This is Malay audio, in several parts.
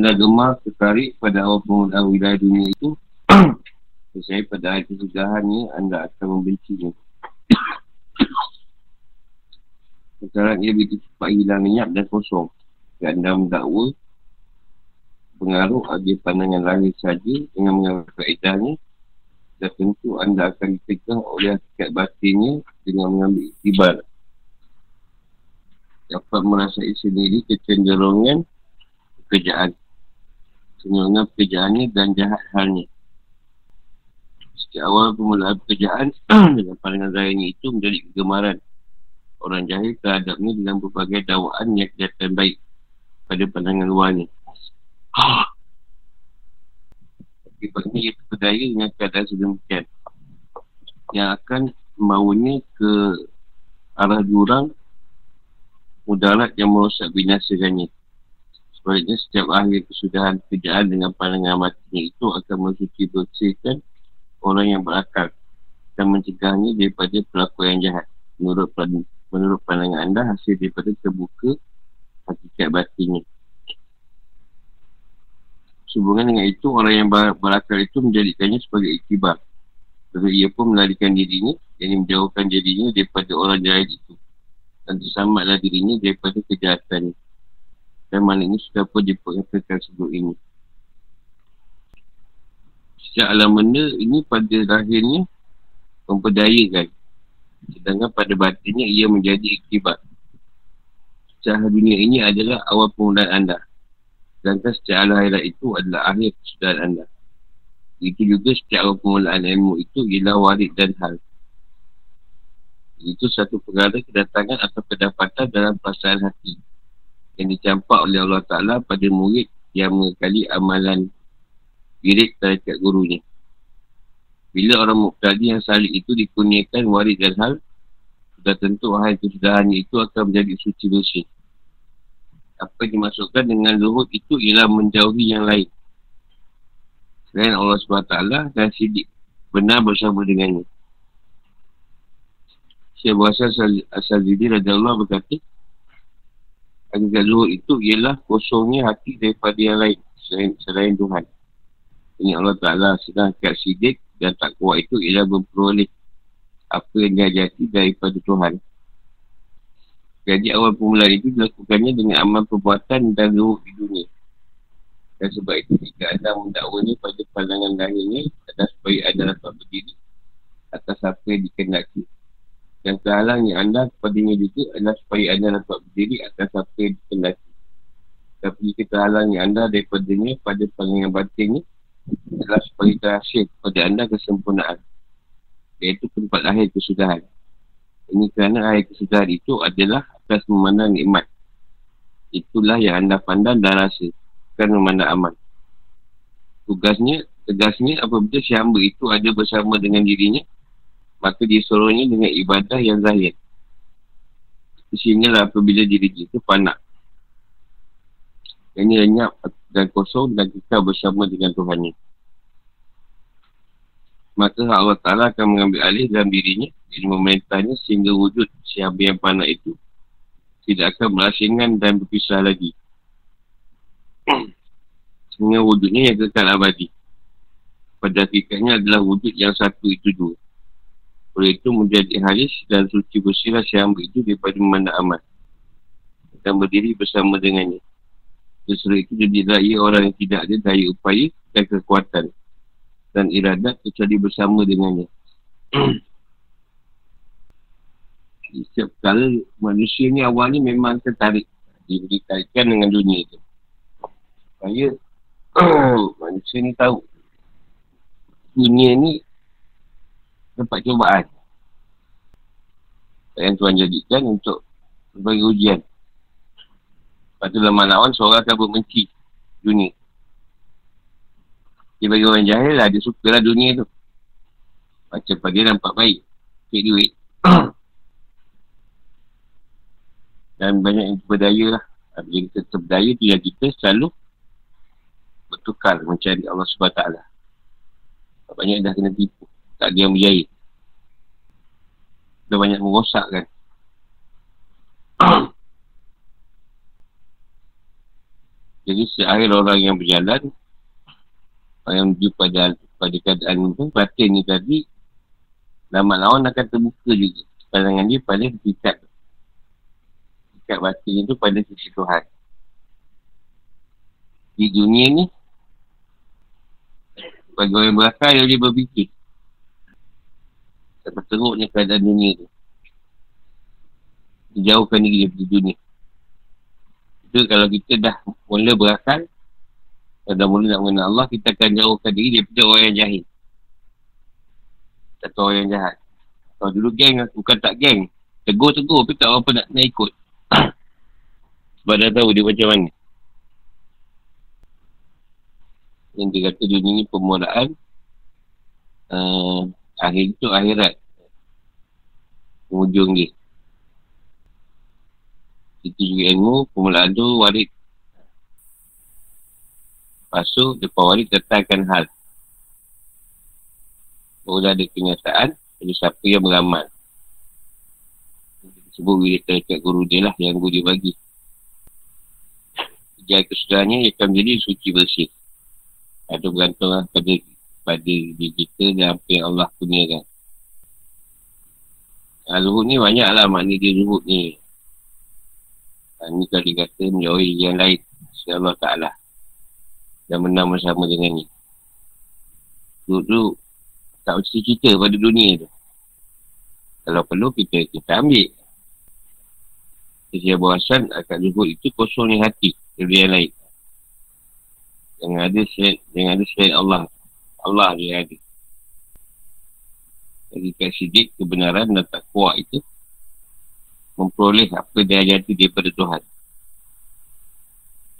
anda gemar tertarik pada awal penggunaan wilayah dunia itu, saya pada hari kesudahannya, anda akan membencinya. Sekarang ia begitu cepat hilang lenyap dan kosong. Dan anda mendakwa pengaruh ada pandangan lahir saja dengan mengambil kaedahnya dan tentu anda akan ditegah oleh hakikat batinnya dengan mengambil iktibar dapat merasai sendiri kecenderungan pekerjaan kecenderungan pekerjaannya dan jahat halnya. Sejak awal permulaan pekerjaan dengan pandangan lahirnya itu menjadi kegemaran. Orang jahil terhadapnya dengan berbagai dakwaan yang kelihatan baik pada pandangan luarnya Akibatnya ia terpedaya dengan keadaan sedemikian. Yang akan membawanya ke arah jurang Mudarat yang merosak binasakannya Sebaliknya setiap akhir kesudahan pekerjaan dengan pandangan matinya itu akan mensuci bersihkan orang yang berakal dan mencegahnya daripada pelaku yang jahat. Menurut menurut pandangan anda, hasil daripada terbuka hakikat batinnya. Sehubungan dengan itu, orang yang ber- berakal itu menjadikannya sebagai iktibar. Lalu ia pun melarikan dirinya, yang menjauhkan dirinya daripada orang jahil itu. Dan terselamatlah dirinya daripada kejahatan. Dan mana ini sudah pun diperkatakan sebelum ini. Sejak alam benda ini pada lahirnya memperdayakan. Sedangkan pada batinnya ia menjadi iktibar. Sejak dunia ini adalah awal penggunaan anda. Sedangkan setiap akhirat itu adalah akhir kesudahan anda. Itu juga setiap permulaan ilmu itu ialah warid dan hal. Itu satu perkara kedatangan atau kedapatan dalam perasaan hati yang dicampak oleh Allah Ta'ala pada murid yang mengkali amalan wirid tarikat gurunya. Bila orang muktadi yang salib itu dikurniakan warid dan hal, sudah tentu akhir kesudahannya itu akan menjadi suci bersih apa yang dimasukkan dengan zuhud itu ialah menjauhi yang lain. Selain Allah SWT dan sidik benar bersama dengannya. Syekh Bahasa Asal-Zidi Raja Allah berkata, Hakikat zuhud itu ialah kosongnya hati daripada yang lain selain, selain Tuhan. Ini Allah Ta'ala sedang hakikat sidik dan tak kuat itu ialah memperoleh apa yang diajati daripada Tuhan. Jadi awal permulaan itu dilakukannya dengan amal perbuatan dan ruh di dunia. Dan sebab itu jika anda mendakwanya pada pandangan lahirnya adalah supaya anda dapat berdiri atas apa yang dikenaki. Dan kehalangnya anda kepadanya juga adalah supaya anda dapat berdiri atas apa yang dikenaki. Tapi jika terhalangnya anda daripadanya pada pandangan batinnya adalah supaya terhasil kepada anda kesempurnaan. Iaitu tempat lahir kesudahan. Ini kerana air kesudahan itu adalah atas memandang nikmat. Itulah yang anda pandang dan rasa. Bukan memandang aman. Tugasnya, tegasnya apabila si hamba itu ada bersama dengan dirinya, maka dia suruhnya dengan ibadah yang zahir. Sinilah apabila diri itu panak. Ini lenyap dan kosong dan kita bersama dengan Tuhan maka Allah Ta'ala akan mengambil alih dalam dirinya jadi memerintahnya sehingga wujud siapa yang panah itu tidak akan berasingkan dan berpisah lagi sehingga wujudnya yang kekal abadi pada hakikatnya adalah wujud yang satu itu dua oleh itu menjadi halis dan suci bersihlah si hamba itu daripada memandang amat dan berdiri bersama dengannya Sesuai itu jadilah ia orang yang tidak ada daya upaya dan kekuatan dan iradat kecuali bersama dengannya. Setiap kala manusia ni awalnya memang tertarik diberikan dengan dunia itu. Supaya manusia ni tahu dunia ni tempat cobaan. Yang Tuhan jadikan untuk sebagai ujian. Lepas tu dalam malawan seorang akan berbenci dunia. Dia bagi orang jahil lah, dia suka lah dunia tu. Macam pada dia nampak baik. Cik duit. Dan banyak yang berdaya lah. Bila kita terberdaya yang kita selalu bertukar mencari Allah SWT. Banyak dah kena tipu. Tak ada yang berjaya. Dah banyak merosakkan. Jadi seakhir orang yang berjalan, orang yang menuju pada, pada keadaan itu, batin ni tadi, lama lawan akan terbuka juga. Pandangan dia pada tingkat tingkat batin itu pada sisi Tuhan. Di dunia ni, bagi orang berakal, dia boleh berfikir. Tak teruknya keadaan dunia tu. Dijauhkan diri dari dunia. Itu kalau kita dah mula berakal, dah mula nak mengenal Allah, kita akan jauhkan diri daripada orang yang jahil. Atau orang yang jahat. Kalau dulu geng, bukan tak geng. Tegur-tegur, tapi tak apa nak, nak ikut. Sebab dah tahu dia macam mana. Yang dia kata dunia ni permulaan uh, akhir tu akhirat. Ujung dia. Itu juga ilmu, permulaan tu warid. Lepas tu, depan warid tetapkan hal. Baru dah ada kenyataan, jadi siapa yang beramal. Sebut bila dekat guru dia lah yang guru dia bagi. Jadi kesudahannya, ia akan menjadi suci bersih. Ada bergantung lah pada, pada diri kita dan apa yang Allah kan. Ha, zuhud ni banyak lah makna dia zuhud ni. Ha, ni kalau dia kata menjauhi yang lain. Allah Ta'ala. Dan menang bersama dengan ni. Zuhud tu tak mesti cerita pada dunia tu. Kalau perlu kita kita ambil. Kesia bahasan akan zuhud itu kosongnya hati. Dari yang lain. Jangan ada selain, jangan ada selain Allah. Allah dia ada. Jadi kat sidik kebenaran dan takwa itu memperoleh apa dia jadi daripada Tuhan.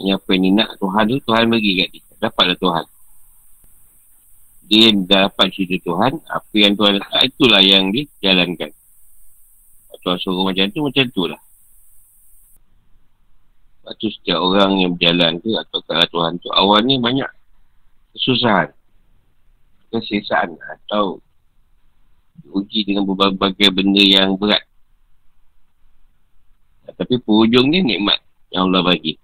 Yang apa yang nak Tuhan tu, Tuhan bagi kat dia. Dapatlah Tuhan. Dia dah dapat cerita Tuhan, apa yang Tuhan letak itulah yang dia jalankan. Tuhan suruh macam tu, macam tu lah. Lepas tu setiap orang yang berjalan tu atau ke Tuhan tu awalnya banyak kesusahan. Kesesaan atau uji dengan berbagai benda yang berat. Tapi penghujung ni nikmat yang Allah bagi.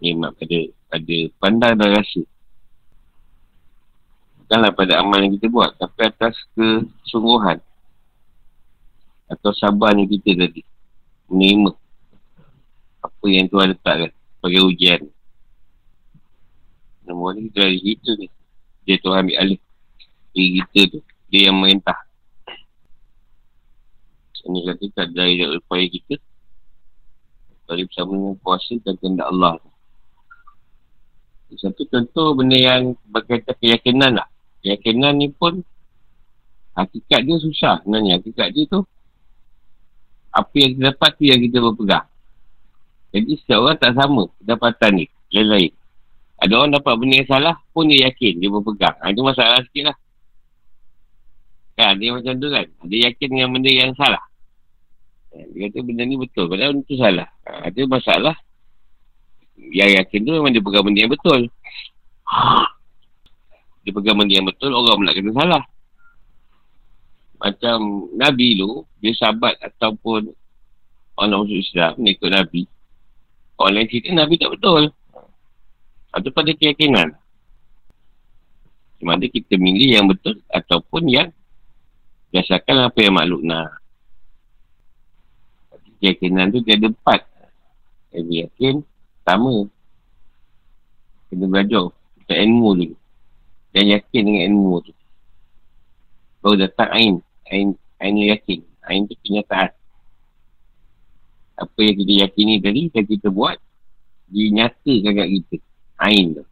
Nikmat pada, pada pandang dan rasa. Bukanlah pada amal yang kita buat. Tapi atas kesungguhan. Atau sabar kita tadi. Menerima. Apa yang Tuhan letakkan. Sebagai ujian. Nombor ni kita dari situ ni. Dia Tuhan ambil alih. Diri kita tu dia yang merintah. Ini kata tak dari upaya kita. Dari bersama dengan puasa dan kehendak Allah. Satu contoh benda yang berkaitan keyakinan lah. Keyakinan ni pun hakikat dia susah sebenarnya. Hakikat dia tu apa yang kita dapat tu yang kita berpegang. Jadi setiap orang tak sama kedapatan ni. Lain-lain. Ada orang dapat benda yang salah pun dia yakin dia berpegang. Ha, itu masalah sikit lah. Kan, dia macam tu kan. Dia yakin dengan benda yang salah. Eh, dia kata benda ni betul. Padahal itu salah. Ha, ada masalah. Yang yakin tu memang dia pegang benda yang betul. Dia pegang benda yang betul, orang pula kata salah. Macam Nabi tu, dia sahabat ataupun orang masuk Islam, ni ikut Nabi. Orang lain cerita Nabi tak betul. Itu pada keyakinan. Cuma ada kita milih yang betul ataupun yang Biasakan apa yang makhluk nak. Keyakinan tu dia ada empat. Jadi yakin, pertama. Kena belajar. Kita ilmu dulu. Dan yakin dengan ilmu tu. Baru datang Ain. Ain, Ain yakin. Ain tu kenyataan. Apa yang kita yakini tadi, yang kita buat, dinyatakan kat kita. Ain tu.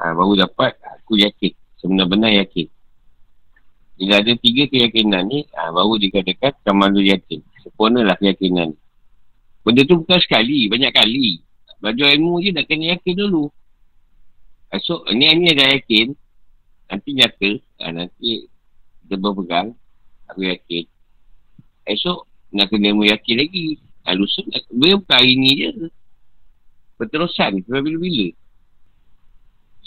Ha, baru dapat, aku yakin. Sebenar-benar yakin. Bila ada tiga keyakinan ni, ha, baru dikatakan kamalul yakin. Sempurnalah keyakinan. Benda tu bukan sekali, banyak kali. Belajar ilmu je nak kena yakin dulu. Esok, ni ni dah yakin. Nanti nyata. Ha, nanti kita berpegang. Aku yakin. Esok, nak kena ilmu yakin lagi. Ha, lusa, dia bukan hari ni je. Berterusan. Sampai bila-bila.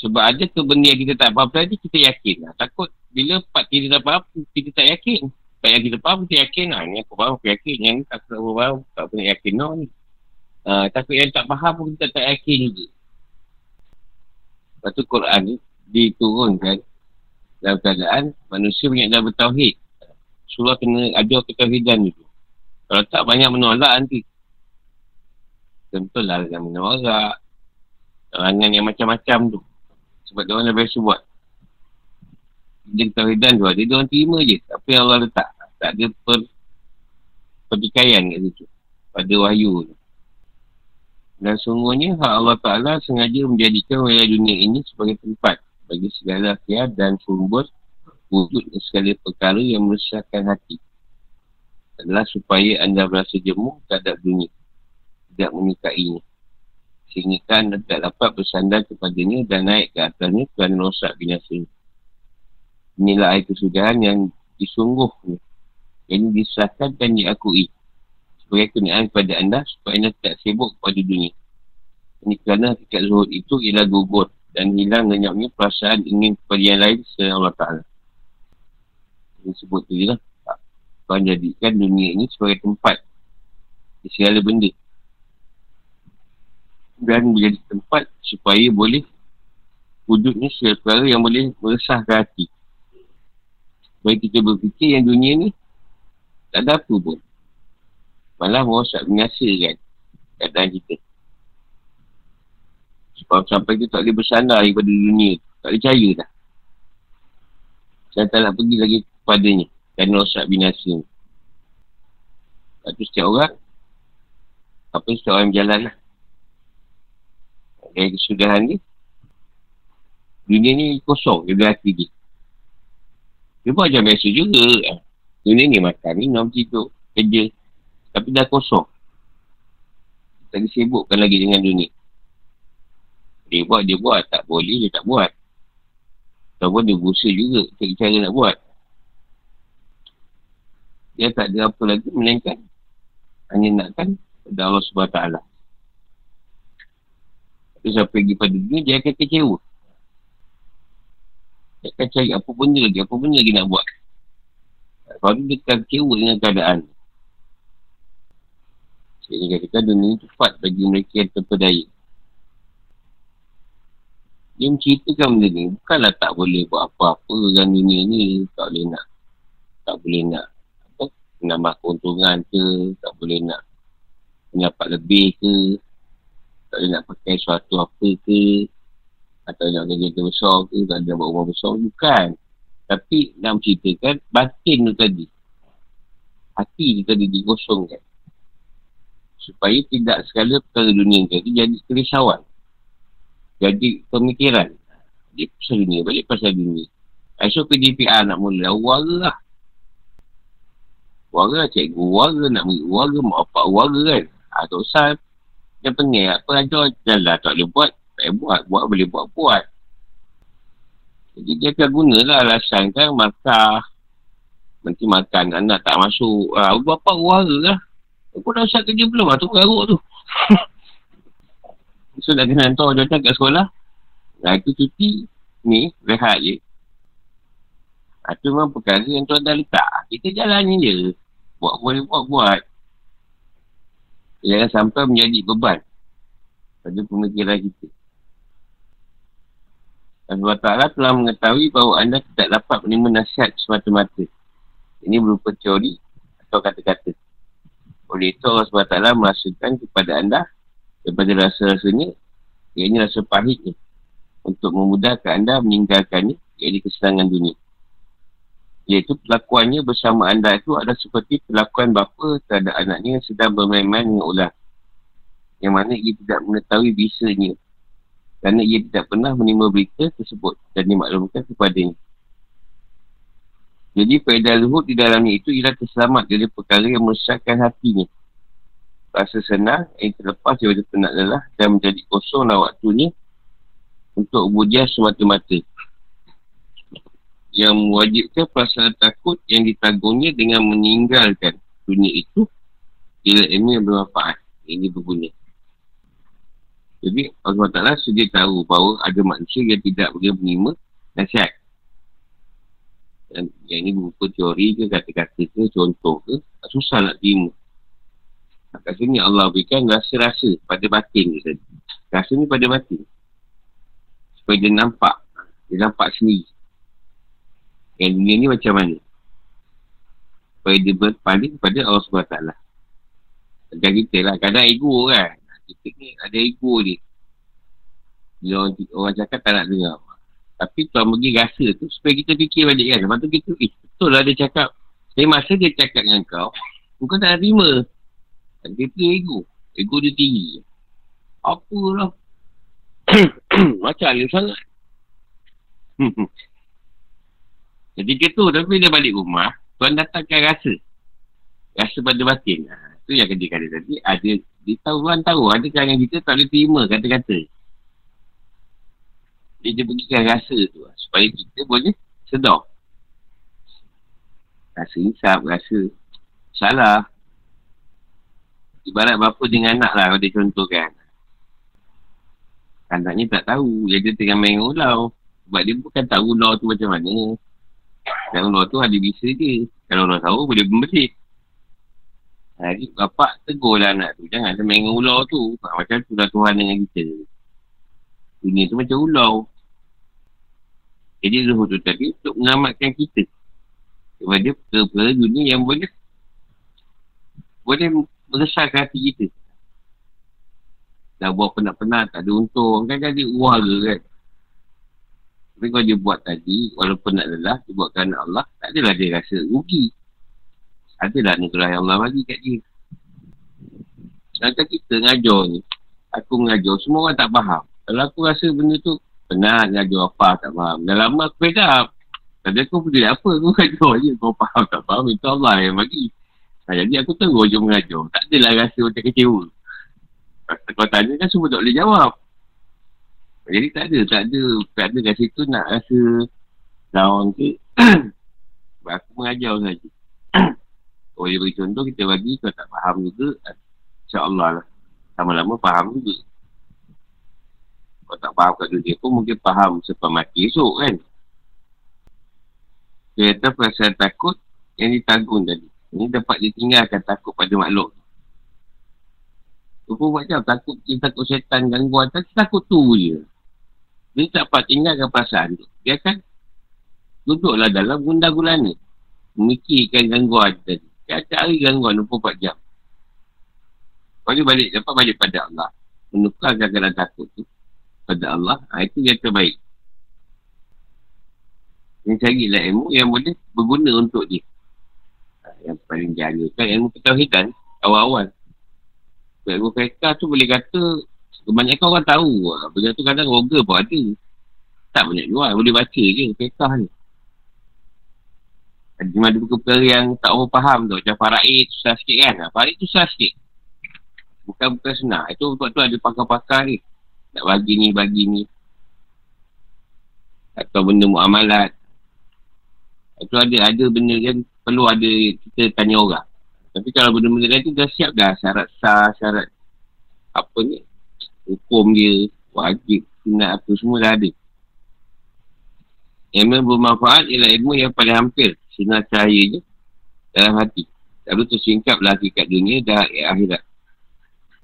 Sebab ada ke benda yang kita tak faham tadi, kita yakin. Ha, takut bila part kita tak faham, kita tak yakin. Tak yang kita faham, kita yakin lah. Ni aku faham, aku yakin. Yang ni tak aku faham, tak pernah yakin no ni. Uh, takut yang tak faham pun kita tak yakin juga. Lepas tu Quran ni diturunkan dalam keadaan manusia banyak dah bertauhid. Surah kena ajar ketauhidan itu. Kalau tak banyak menolak nanti. Tentu lah dengan menolak. Larangan yang macam-macam tu. Sebab dia orang dah biasa buat. Dia ketauhidan tu ada. Dia orang terima je. Tapi Allah letak. Tak ada per, pertikaian kat situ. Pada wahyu tu. Dan sungguhnya hak Allah Ta'ala sengaja menjadikan wilayah dunia ini sebagai tempat bagi segala akhirat dan sumber wujud segala perkara yang meresahkan hati. Adalah supaya anda berasa jemu terhadap dunia. Tidak menyukainya. Sehingga kan tak dapat bersandar kepadanya dan naik ke atasnya kerana rosak binasa Inilah air kesudahan yang disungguh yang disahkan dan diakui sebagai kenyataan kepada anda supaya anda tidak sibuk pada dunia. Ini kerana hakikat zuhud itu ialah gugur dan hilang lenyapnya perasaan ingin kepada yang lain selain Allah Ta'ala. Ini sebut tu je lah. Tuhan jadikan dunia ini sebagai tempat segala benda. Dan menjadi tempat supaya boleh wujudnya segala perkara yang boleh meresahkan hati. Baik kita berfikir yang dunia ni tak ada apa pun. Malah merosak binasa kan keadaan kita. Sebab sampai kita tak boleh bersandar daripada dunia tak boleh percaya dah. Saya tak nak pergi lagi kepadanya. Dan merosak binasa. Ni Lepas tu setiap orang apa setiap orang berjalan lah dari kesudahan ni dunia ni kosong dia hati dia dia buat macam biasa juga dunia ni makan minum tidur kerja tapi dah kosong. Tak disibukkan lagi dengan dunia. Dia buat, dia buat. Tak boleh, dia tak buat. Ataupun dia berusaha juga cari cara nak buat. Dia tak ada apa lagi melainkan hanya nakkan pada Allah SWT. Sampai pergi pada dunia, dia akan kecewa. Dia akan cari apa benda lagi, apa benda lagi nak buat. Kalau dia akan kecewa dengan keadaan. Jadi katakan dunia ini cepat bagi mereka yang terpedaya. Dia menceritakan benda ni. Bukanlah tak boleh buat apa-apa dengan dunia ni. Tak boleh nak. Tak boleh nak. Apa? Menambah keuntungan ke. Tak boleh nak. Mendapat lebih ke. Tak boleh nak pakai sesuatu apa ke. Atau nak kerja besar ke. Tak nak buat rumah besar. Bukan. Tapi nak menceritakan batin tu tadi. Hati tu tadi digosongkan supaya tidak segala perkara dunia jadi jadi kerisauan jadi pemikiran dia pasal dunia balik pasal dunia esok PDPR nak mula warga lah warga cikgu warga nak beri warga mak apa warga kan ha, tak usah yang penting apa aja jalan tak boleh buat tak boleh buat buat boleh buat buat jadi dia akan gunalah alasan kan maka nanti makan anak tak masuk ah, apa warga lah Aku dah start kerja belum lah tu garuk tu. so dah kena hantar datang kat sekolah. Nah itu cuti ni rehat je. Itu ha, memang perkara yang tuan dah letak. Kita jalan je. Buat boleh buat buat. Jangan sampai menjadi beban. Pada pemikiran kita. Allah Ta'ala telah mengetahui bahawa anda tidak dapat menerima nasihat semata-mata. Ini berupa teori atau kata-kata. Oleh itu Allah SWT merasakan kepada anda daripada rasa-rasanya ini rasa pahitnya untuk memudahkan anda meninggalkannya iaitu kesenangan dunia. Iaitu perlakuannya bersama anda itu adalah seperti perlakuan bapa terhadap anaknya sedang bermain-main dengan ular. Yang mana ia tidak mengetahui bisanya kerana ia tidak pernah menerima berita tersebut dan dimaklumkan kepadanya. Jadi faedah luhut di dalamnya itu ialah terselamat dari perkara yang meresahkan hatinya. Rasa senang yang terlepas daripada penat lelah dan menjadi kosonglah waktunya untuk ubudiah semata-mata. Yang mewajibkan perasaan takut yang ditanggungnya dengan meninggalkan dunia itu ilmu yang bermanfaat. Ini berguna. Jadi Allah Ta'ala sedia tahu bahawa ada manusia yang tidak boleh menerima nasihat dan yang ini berupa teori ke kata-kata ke contoh ke susah nak terima Kat sini Allah berikan rasa-rasa pada batin dia tadi. Rasa ni pada batin. Supaya dia nampak. Dia nampak sendiri. Yang dunia ni macam mana. Supaya dia berpaling kepada Allah SWT. Macam kita lah. Kadang ego kan. Kita ni ada ego dia. Bila orang, orang cakap tak nak dengar. Tapi tuan bagi rasa tu supaya kita fikir balik kan. Lepas tu kita, eh betul lah dia cakap. Tapi masa dia cakap dengan kau, kau tak terima. Dia punya ego. Ego dia tinggi. Apalah. Macam alim sangat. Jadi tu tapi dia balik rumah, tuan datangkan rasa. Rasa pada batin. Ha, tu yang dia kata tadi. Ada, dia tahu, tuan tahu. Ada kalangan kita tak boleh terima kata-kata. Dia, dia berikan rasa tu. Supaya kita boleh sedar. Rasa insap, rasa salah. Ibarat bapa dengan anak lah kalau dia contohkan. Anaknya tak tahu. Dia tengah main ulau. Sebab dia bukan tahu ulau tu macam mana. Dan ulau tu ada bisa dia. Kalau orang tahu boleh membelit. Jadi bapak tegur lah anak tu. Jangan main dengan ulau tu. Macam tu lah Tuhan dengan kita. Dunia tu macam ulau. Jadi Zuhur tu tadi untuk mengamatkan kita. Kepada perkara dunia yang boleh boleh meresahkan hati kita. Dah buat penat-penat, tak ada untung. Kan jadi uara kan. Tapi kalau dia buat tadi, walaupun nak lelah, dia buat kerana Allah, tak adalah dia rasa rugi. Adalah negara yang Allah bagi kat dia. Sedangkan kita ngajar ni, aku mengajar, semua orang tak faham. Kalau aku rasa benda tu, penat ngajar apa, tak faham. Dah lama aku beda. Tadi aku peduli apa, aku ngajar je. Kau faham tak faham, itu Allah yang bagi. Ha, jadi aku terus je mengajar. Tak adalah rasa macam kecewa. Kau tanya kan semua tak boleh jawab. Jadi tak ada, tak ada. Tak ada kat situ nak rasa down ke. aku mengajar saja. Kalau dia beri contoh, kita bagi. Kau tak faham juga. InsyaAllah lah. Lama-lama faham juga. Kau tak faham kat dunia pun mungkin faham sebab mati esok kan. Kata perasaan takut yang ditanggung tadi. Ini dapat ditinggalkan takut pada makhluk. Rupa macam takut kita takut syaitan gangguan. Tapi takut tu je. Dia tak dapat tinggalkan perasaan tu. Dia akan duduklah dalam gunda gulana. Memikirkan gangguan tadi. Dia cari gangguan 24 jam. Kalau dia balik, dapat balik pada Allah. Menukarkan keadaan takut tu pada Allah. Ha, itu yang terbaik. Yang carilah ilmu yang boleh berguna untuk dia yang paling jaya kan ilmu ketauhidan awal-awal ilmu fiqah tu boleh kata kebanyakan orang tahu. Benda tu kadang roga pun ada. Tak banyak jual. Boleh baca je fiqah ni. Ada buku perkara yang tak orang faham tu macam faraid susah sikit kan? Faraid tu susah sikit. Bukan bukan senang. Itu sebab tu ada pakar-pakar ni. Nak bagi ni bagi ni. Atau benda muamalat. Itu ada ada benda kan perlu ada kita tanya orang. Tapi kalau benda-benda lain tu dah siap dah. Syarat sah, syarat apa ni, hukum dia, wajib, sunat apa semua dah ada. Ilmu bermanfaat ialah ilmu yang paling hampir sinar cahaya je dalam hati. Lalu tersingkaplah hakikat dunia dah akhirat.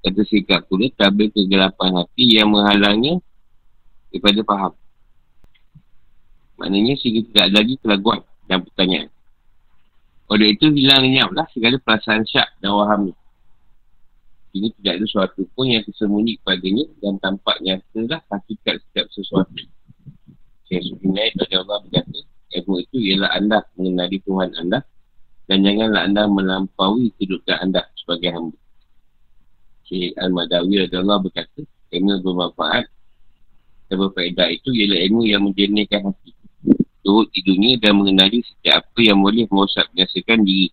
Dan tersingkap pula tabir kegelapan hati yang menghalangnya daripada faham. Maknanya sehingga tidak ada lagi kelaguan dan pertanyaan. Oleh itu hilang lenyaplah segala perasaan syak dan waham ni. Ini tidak ada sesuatu pun yang tersembunyi kepadanya dan tampak nyata hakikat setiap sesuatu. Saya sukinai pada Allah berkata, ilmu itu ialah anda mengenali Tuhan anda dan janganlah anda melampaui kedudukan anda sebagai hamba. Syekh Al-Madawi adalah berkata, ilmu bermanfaat dan berfaedah itu ialah ilmu yang menjernihkan hati turut di dunia dan mengenali setiap apa yang boleh merosak biasakan diri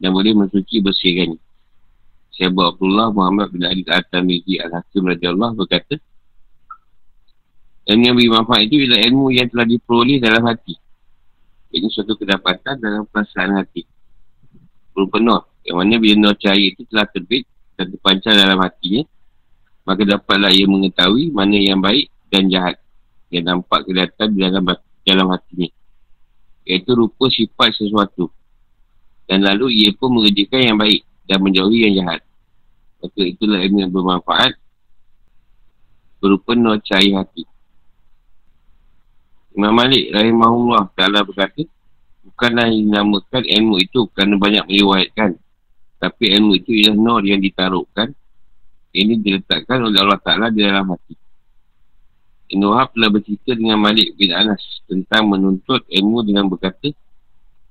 dan boleh mensuci bersihkan. Syekh Abdullah Muhammad bin Ali Al-Tamidi Al-Hakim Allah berkata, Ilmu yang beri manfaat itu ialah ilmu yang telah diperoleh dalam hati. Ini suatu kedapatan dalam perasaan hati. Berupa nur. Yang mana bila nur cahaya itu telah terbit dan terpancar dalam hatinya, maka dapatlah ia mengetahui mana yang baik dan jahat. Yang nampak kelihatan dalam dalam hatinya. Iaitu rupa sifat sesuatu. Dan lalu ia pun mengerjakan yang baik dan menjauhi yang jahat. Maka itulah ilmu yang bermanfaat berupa nur cahaya hati. Imam Malik rahimahullah ta'ala berkata, bukanlah yang dinamakan ilmu itu kerana banyak meriwayatkan. Tapi ilmu itu ialah nur yang ditaruhkan. Ini diletakkan oleh Allah Ta'ala di dalam hati. Ibn Wahab telah bercerita dengan Malik bin Anas tentang menuntut ilmu dengan berkata,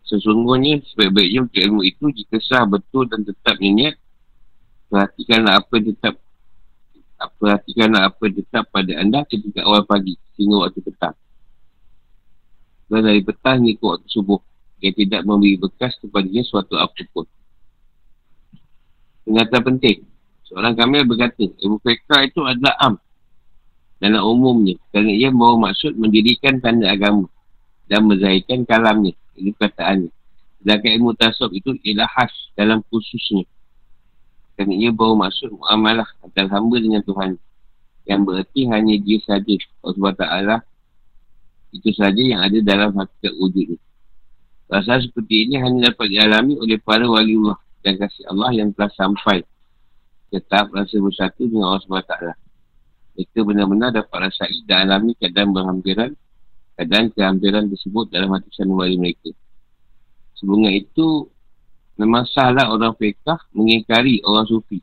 Sesungguhnya sebaik-baiknya untuk ilmu itu jika sah betul dan tetap niat, perhatikanlah apa tetap perhatikanlah apa tetap pada anda ketika awal pagi sehingga waktu petang. Dan dari petang hingga waktu subuh, dia tidak memberi bekas kepadanya suatu apapun. Pernyataan penting. Seorang kami berkata, ilmu fiqah itu adalah am. Dalam umumnya. Kerana ia bawa maksud mendirikan tanda agama. Dan menzahirkan kalamnya. Ini perkataannya. Sedangkan ilmu tasawuf itu ialah khas dalam khususnya. Kerana ia bawa maksud muamalah antara hamba dengan Tuhan. Yang berarti hanya dia saja. Allah Ta'ala itu saja yang ada dalam hakikat wujud. Rasa seperti ini hanya dapat dialami oleh para wali Allah dan kasih Allah yang telah sampai tetap rasa bersatu dengan Allah SWT. Mereka benar-benar dapat rasai dan alami keadaan berhampiran keadaan kehampiran tersebut dalam hati sanubari mereka. Sebelumnya itu, memang salah orang fiqah mengingkari orang sufi.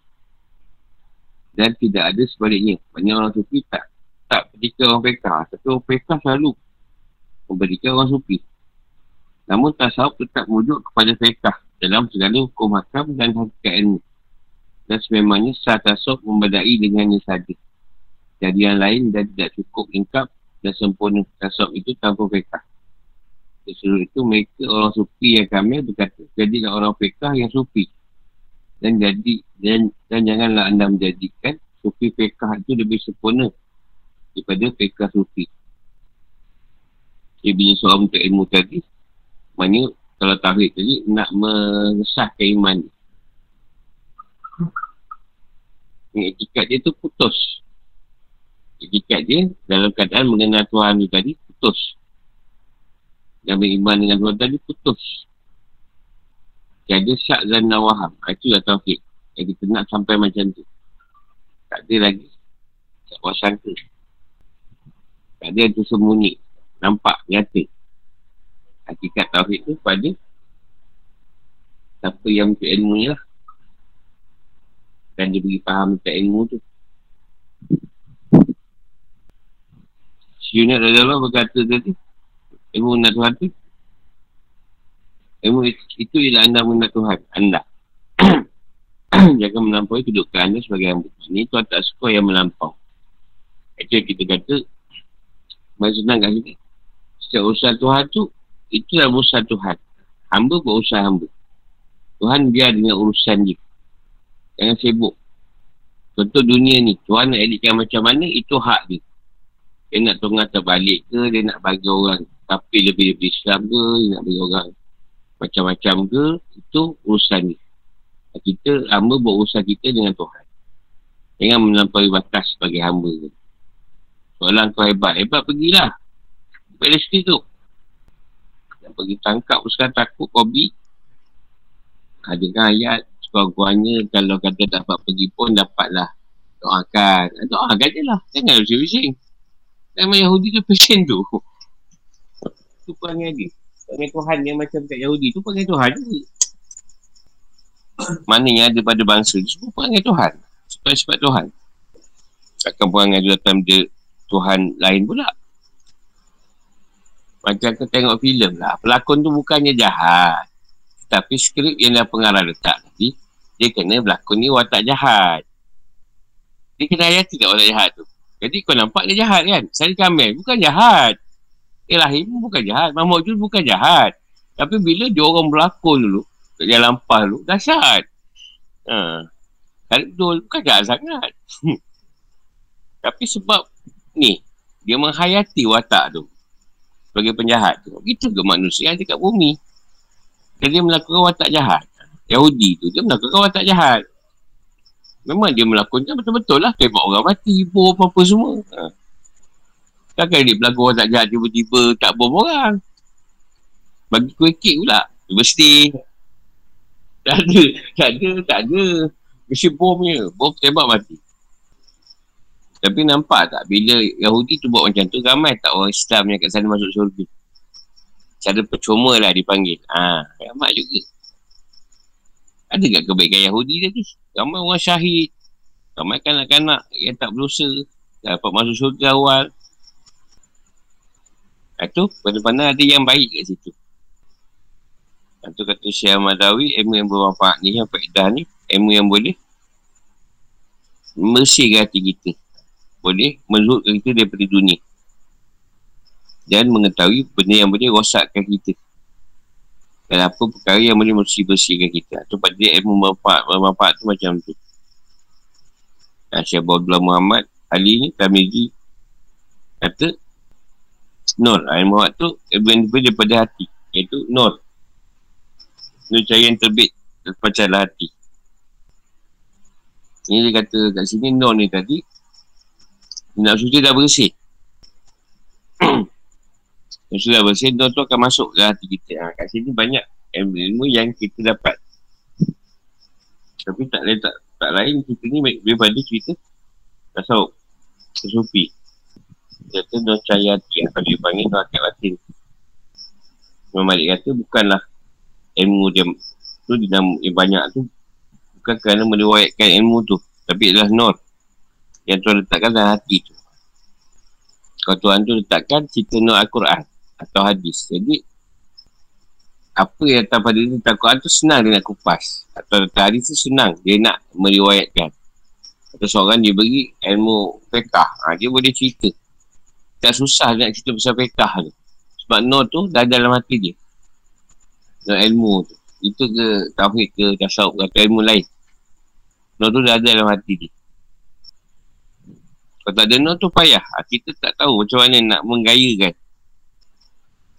Dan tidak ada sebaliknya. Banyak orang sufi tak tak ketika orang fiqah. Tapi orang fiqah selalu memberikan orang sufi. Namun tasawuf tetap wujud kepada fiqah dalam segala hukum hakam dan hakikat ilmu. Dan sememangnya sah tasawuf membadai dengannya saja. Jadi yang lain dan tidak cukup lengkap dan sempurna tasawuf itu tanpa fiqah. Sesuatu itu mereka orang sufi yang kami berkata, jadilah orang fiqah yang sufi. Dan jadi dan, dan janganlah anda menjadikan sufi fiqah itu lebih sempurna daripada fiqah sufi. Dia punya soal untuk ilmu tadi, maknanya kalau tauhid tadi nak mengesahkan iman ni etikat dia tu putus etikat dia dalam keadaan mengenal Tuhan tu tadi putus dan beriman dengan Tuhan tadi putus. Tiada syak dan nawaham. Ah, itu dah tauhid yang kita nak sampai macam tu. Tak ada lagi tak wasangka tak ada yang tersembunyi. Nampak nyata. Hakikat tauhid tu pada siapa yang untuk ilmu ni lah. Dan dia beri faham tentang ilmu tu. Syunat dari Allah berkata tadi ilmu mengenal Tuhan tu ilmu itu ialah anda mengenal Tuhan anda jangan melampaui kedudukan anda sebagai hamba ini Tuhan tak suka yang melampau itu yang kita kata Masa senang kat sini Setiap urusan Tuhan tu Itulah urusan Tuhan. Hamba berusaha hamba. Tuhan biar dengan urusan dia. Jangan sibuk. Contoh dunia ni. Tuhan nak editkan macam mana, itu hak dia. Dia nak tunggu terbalik ke, dia nak bagi orang tapi lebih-lebih Islam ke, nak bagi orang macam-macam ke, itu urusan dia. Kita, hamba berusaha kita dengan Tuhan. Jangan melampaui batas sebagai hamba tu. Soalan kau hebat. Hebat pergilah. Palestin tu. Yang pergi tangkap sekarang takut Kobi. Adakah ayat sekurang-kurangnya kalau kata dapat pergi pun dapatlah doakan. Doakan je lah. Jangan bising-bising. Nama Yahudi tu pasien tu. Tu perangai dia. Perangai Tuhan yang macam kat Yahudi tu perangai Tuhan je. Mana yang ada pada bangsa tu semua perangai Tuhan. Sebab-sebab Tuhan. Takkan perangai tu datang dia Tuhan lain pula. Macam kau tengok filem lah. Pelakon tu bukannya jahat. Tapi skrip yang dah pengarah letak tadi, dia kena berlakon ni watak jahat. Dia kena hayati kat watak jahat tu. Jadi kau nampak dia jahat kan? Sari Kamel bukan jahat. Ilahi pun bukan jahat. Mahmud Jul bukan jahat. Tapi bila dia orang berlakon dulu, dia lampah dulu, dahsyat. Ha. Kalau betul, bukan jahat sangat. Tapi sebab ni, dia menghayati watak tu sebagai penjahat tu. Itu ke manusia yang dekat bumi. Dan dia melakukan watak jahat. Yahudi tu, dia melakukan watak jahat. Memang dia melakukan betul-betul lah. Tembak orang mati, bom apa-apa semua. Ha. Takkan dia berlaku watak jahat tiba-tiba tak bom orang. Bagi kuih kek pula. Mesti. Tak ada, tak ada, tak ada. Mesti bom je. Bom tembak mati. Tapi nampak tak bila Yahudi tu buat macam tu, ramai tak orang Islam yang kat sana masuk surga. Cara percuma lah dipanggil. Ha, ramai juga. Ada tak kebaikan Yahudi tadi? Ramai orang syahid. Ramai kanak-kanak yang tak berdosa. Dapat masuk surga awal. Itu pandang-pandang ada yang baik kat situ. Itu kata Syekh Madawi, ilmu yang bermanfaat ni, yang faedah ni, ilmu yang boleh bersihkan hati kita. Boleh menurutkan kita daripada dunia. Dan mengetahui benda yang boleh rosakkan kita. Dan apa perkara yang boleh bersih-bersihkan kita. Itu pada dia ilmu bermanfaat, bermanfaat tu macam tu. Dan Syekh Abdullah Muhammad Ali ni, Tamizi, kata, Nur. Ilmu Muhammad tu, ilmu yang daripada hati. Iaitu Nur. Nur cahaya yang terbit Terpacarlah hati. Ini dia kata kat sini Nur ni tadi. Nak suci dah bersih. Yang sudah bersih Nur tu akan masuk ke hati kita. Ha, Kat sini banyak ilmu yang kita dapat. Tapi tak lain tak, lain kita ni Daripada cerita Tasawuf. Dia kata Nur cahaya hati. Kalau dia panggil Nur akal batin. Imam Malik kata bukanlah ilmu dia tu dia banyak tu. Bukan kerana meriwayatkan ilmu tu. Tapi adalah nur yang Tuhan letakkan dalam hati tu. Kalau Tuhan tu letakkan cerita nur Al-Quran atau hadis. Jadi apa yang datang pada dia tentang Quran tu senang dia nak kupas. Atau datang hadis tu senang dia nak meriwayatkan. Atau seorang dia beri ilmu pekah ha, dia boleh cerita tak susah nak cerita pasal pekah tu sebab nur tu dah dalam hati dia dengan ilmu tu. Itu ke tauhid ke tasawuf atau ilmu lain. Nur tu dah ada dalam hati dia. Kalau tak ada nur tu payah. Ah, kita tak tahu macam mana nak menggayakan.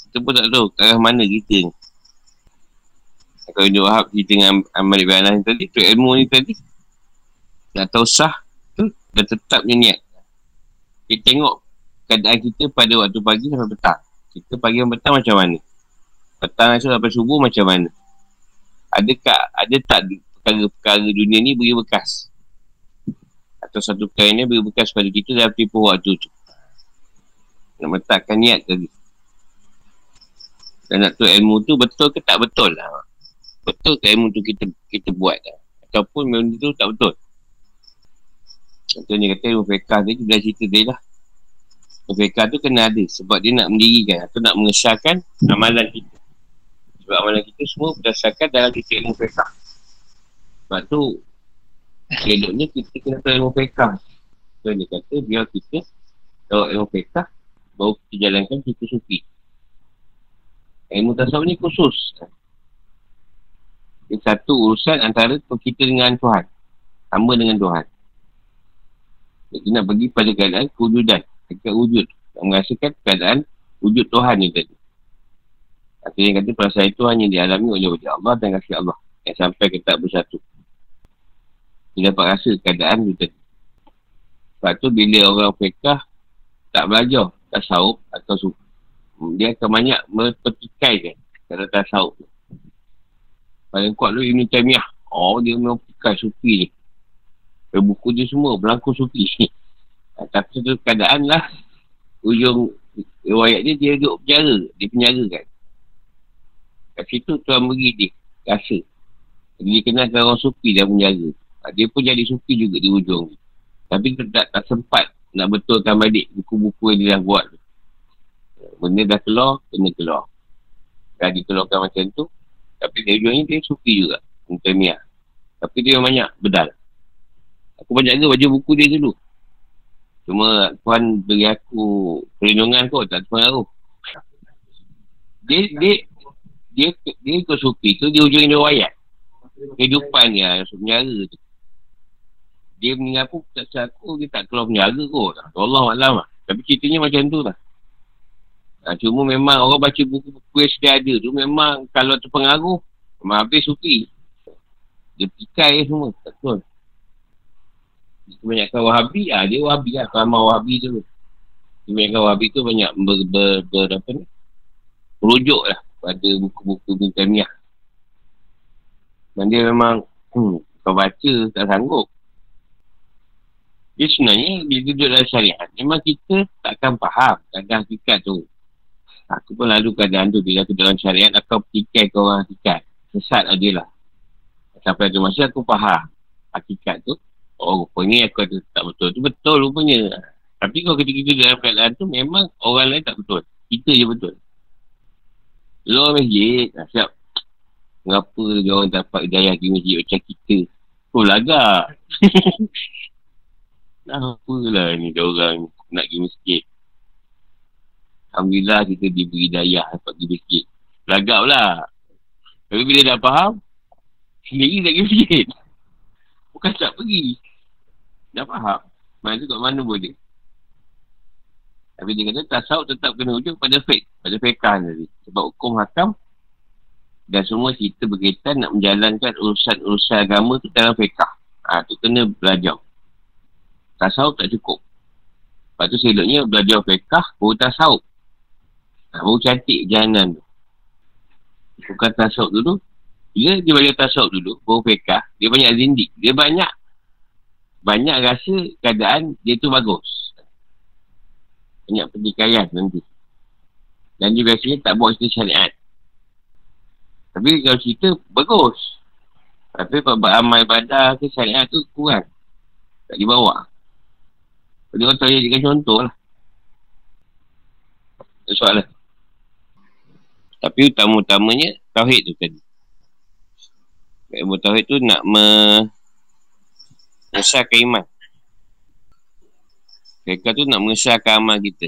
Kita pun tak tahu ke arah mana kita ni. Kalau Ibn Wahab cerita dengan Amal Ibn Anas tadi, tu ilmu ni tadi. Tak tahu sah tu, dah tetapnya niat. Kita tengok keadaan kita pada waktu pagi sampai petang. Kita pagi dan petang macam mana? petang esok sampai subuh macam mana? Adakah, ada tak perkara-perkara dunia ni beri bekas? Atau satu perkara ni beri bekas pada kita dalam tempoh waktu tu? Nak letakkan niat tadi. Dan nak tahu ilmu tu betul ke tak betul lah. Betul ke ilmu tu kita kita buat lah. Ataupun ilmu tu tak betul. Contohnya kata ilmu fiqah tadi, bila cerita dia lah. Fiqah tu kena ada sebab dia nak mendirikan atau nak mengesahkan amalan kita. Sebab amalan kita semua berdasarkan dalam kita ilmu fiqah. Sebab tu, eloknya kita kena tahu ilmu fiqah. So, dia kata, biar kita tahu ilmu fiqah, baru kita jalankan kita suki. Ilmu tasawuf ni khusus. Ini satu urusan antara kita dengan Tuhan. Sama dengan Tuhan. Kita nak pergi pada keadaan kewujudan. Dekat wujud. Nak merasakan keadaan wujud Tuhan ni tadi. Yang kata perasaan itu hanya dialami oleh wajah Allah dan kasih Allah. Yang sampai ke tak bersatu. Dia dapat rasa keadaan itu tadi. Sebab tu bila orang fiqah tak belajar tasawuf atau sufi. Dia akan banyak mempertikaikan kata tasawuf tu. Paling kuat tu Ibn Taymiyah. Oh dia memang petikai sufi ni. Buku dia semua berlaku sufi. Tapi tu keadaan lah. Ujung riwayat dia dia duduk penjara. Dia penjara kan. Kat situ Tuhan beri dia rasa. Dia kenalkan orang sufi dan penjaga. Ha, dia pun jadi sufi juga di ujung. Tapi tak, tak, tak sempat nak betulkan balik buku-buku yang dia dah buat. Benda dah keluar, kena keluar. Dah dikeluarkan macam tu. Tapi di ujung ni dia sufi juga. Untuk Mia. Tapi dia banyak bedal. Aku banyak ke baca buku dia dulu. Cuma Tuhan beri aku perlindungan kot. Tak terpengaruh. Dia, dia, dia dia ikut sufi tu dia ujung riwayat kehidupan dia penjara tu. Dia meninggal pun tak aku dia tak keluar penjara kot. Allah Alam lah. Tapi ceritanya macam tu lah. Ha, cuma memang orang baca buku-buku yang sedia ada tu memang kalau terpengaruh memang habis sufi. Dia pikai semua tak betul kebanyakan wahabi ah dia wahabi lah keramah wahabi tu kebanyakan wahabi tu banyak ber, ber, ber, apa ni merujuk lah pada buku-buku Ibn Taymiyah. Dan dia memang, hmm, Kau baca, tak sanggup. Jadi sebenarnya, bila duduk dalam syariat, memang kita takkan faham kadang hakikat tu. Aku pun lalu keadaan tu, bila aku dalam syariat, aku petikai ke orang hakikat. Sesat aja lah. Sampai ada masa aku faham hakikat tu. Oh, rupanya aku ada tak betul. Tu betul rupanya. Tapi kalau kita-kita dalam keadaan tu, memang orang lain tak betul. Kita je betul. Lo masjid, nah, siap. Mengapa dia orang dapat hidayah di masjid macam kita? Oh, lagak. Nah, apalah ni dia orang nak pergi masjid. Alhamdulillah kita diberi daya dapat pergi masjid. Lagak pula. Tapi bila dah faham, sendiri tak pergi masjid. Bukan tak pergi. Dah faham. Mana tu kat mana boleh. Tapi dia kata tasawuf tetap kena ujung pada fake. Pada fakean tadi. Sebab hukum hakam dan semua kita berkaitan nak menjalankan urusan-urusan agama tu dalam fekah. Ha, tu kena belajar tasawuf tak cukup. Lepas tu seloknya belajar fiqah, baru tasawuf. Nah, baru cantik jalan tu. Bukan tasawuf dulu. Bila dia belajar tasawuf dulu, baru fiqah, dia banyak zindik. Dia banyak, banyak rasa keadaan dia tu bagus. Banyak pendikaian nanti. Dan dia biasanya tak buat cerita syariat. Tapi kalau cerita, bagus. Tapi kalau beramal ibadah ke syariat tu kurang. Tak dibawa. Jadi orang tahu jadikan contoh lah. Soalan. Tapi utama-utamanya Tauhid tu tadi. Ilmu Tauhid tu nak me mengesahkan iman. Mereka tu nak mengesahkan amal kita.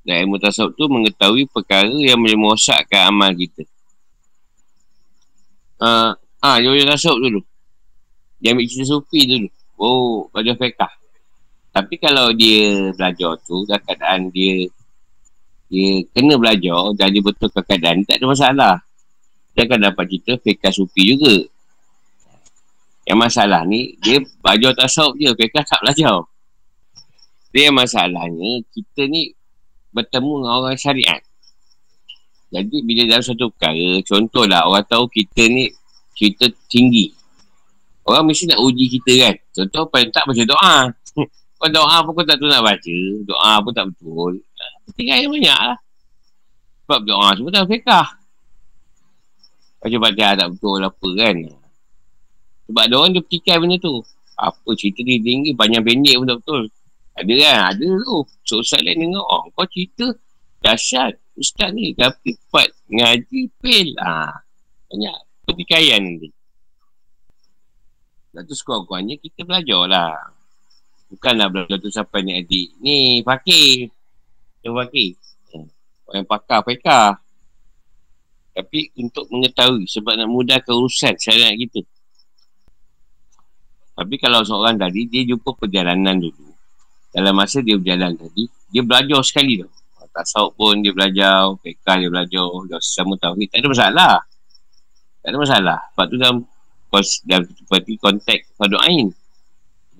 Dan ilmu tasawuf tu mengetahui perkara yang boleh merosakkan amal kita. Ah, uh, ah, dia boleh tasawuf dulu. Dia ambil cerita sufi dulu. Oh, belajar fiqah. Tapi kalau dia belajar tu dalam keadaan dia dia kena belajar dan dia betul keadaan tak ada masalah. Dia akan dapat cerita fiqah sufi juga. Yang masalah ni dia belajar tasawuf je, fiqah tak belajar. Dia masalahnya kita ni bertemu dengan orang syariat. Jadi bila dalam satu perkara, contohlah orang tahu kita ni cerita tinggi. Orang mesti nak uji kita kan. Contoh paling tak macam doa. Kau doa pun kau tak tahu nak baca. Doa pun tak betul. Tinggal yang banyak lah. Sebab doa semua tak fekah. Baca baca tak betul apa kan. Sebab ada orang dia petikai benda tu. Apa cerita dia tinggi, banyak pendek pun tak betul. Ada kan? Ada tu. So, Ustaz lain dengar, oh, kau cerita dahsyat. Ustaz ni tapi part ngaji fail. Ha. Banyak pertikaian nanti. Lepas tu sekurang-kurangnya kita belajar lah. Bukanlah belajar tu sampai ni adik. Ni fakir. Yang fakir. Orang pakar, pakar. Tapi untuk mengetahui sebab nak mudahkan urusan syariat kita. Tapi kalau seorang tadi, dia jumpa perjalanan dulu. Dalam masa dia berjalan tadi, dia belajar sekali tu. Tak sauk pun dia belajar, PK dia belajar, dia sesama tauhid. Tak ada masalah. Tak ada masalah. Sebab tu dalam, dalam seperti konteks Fadu Ain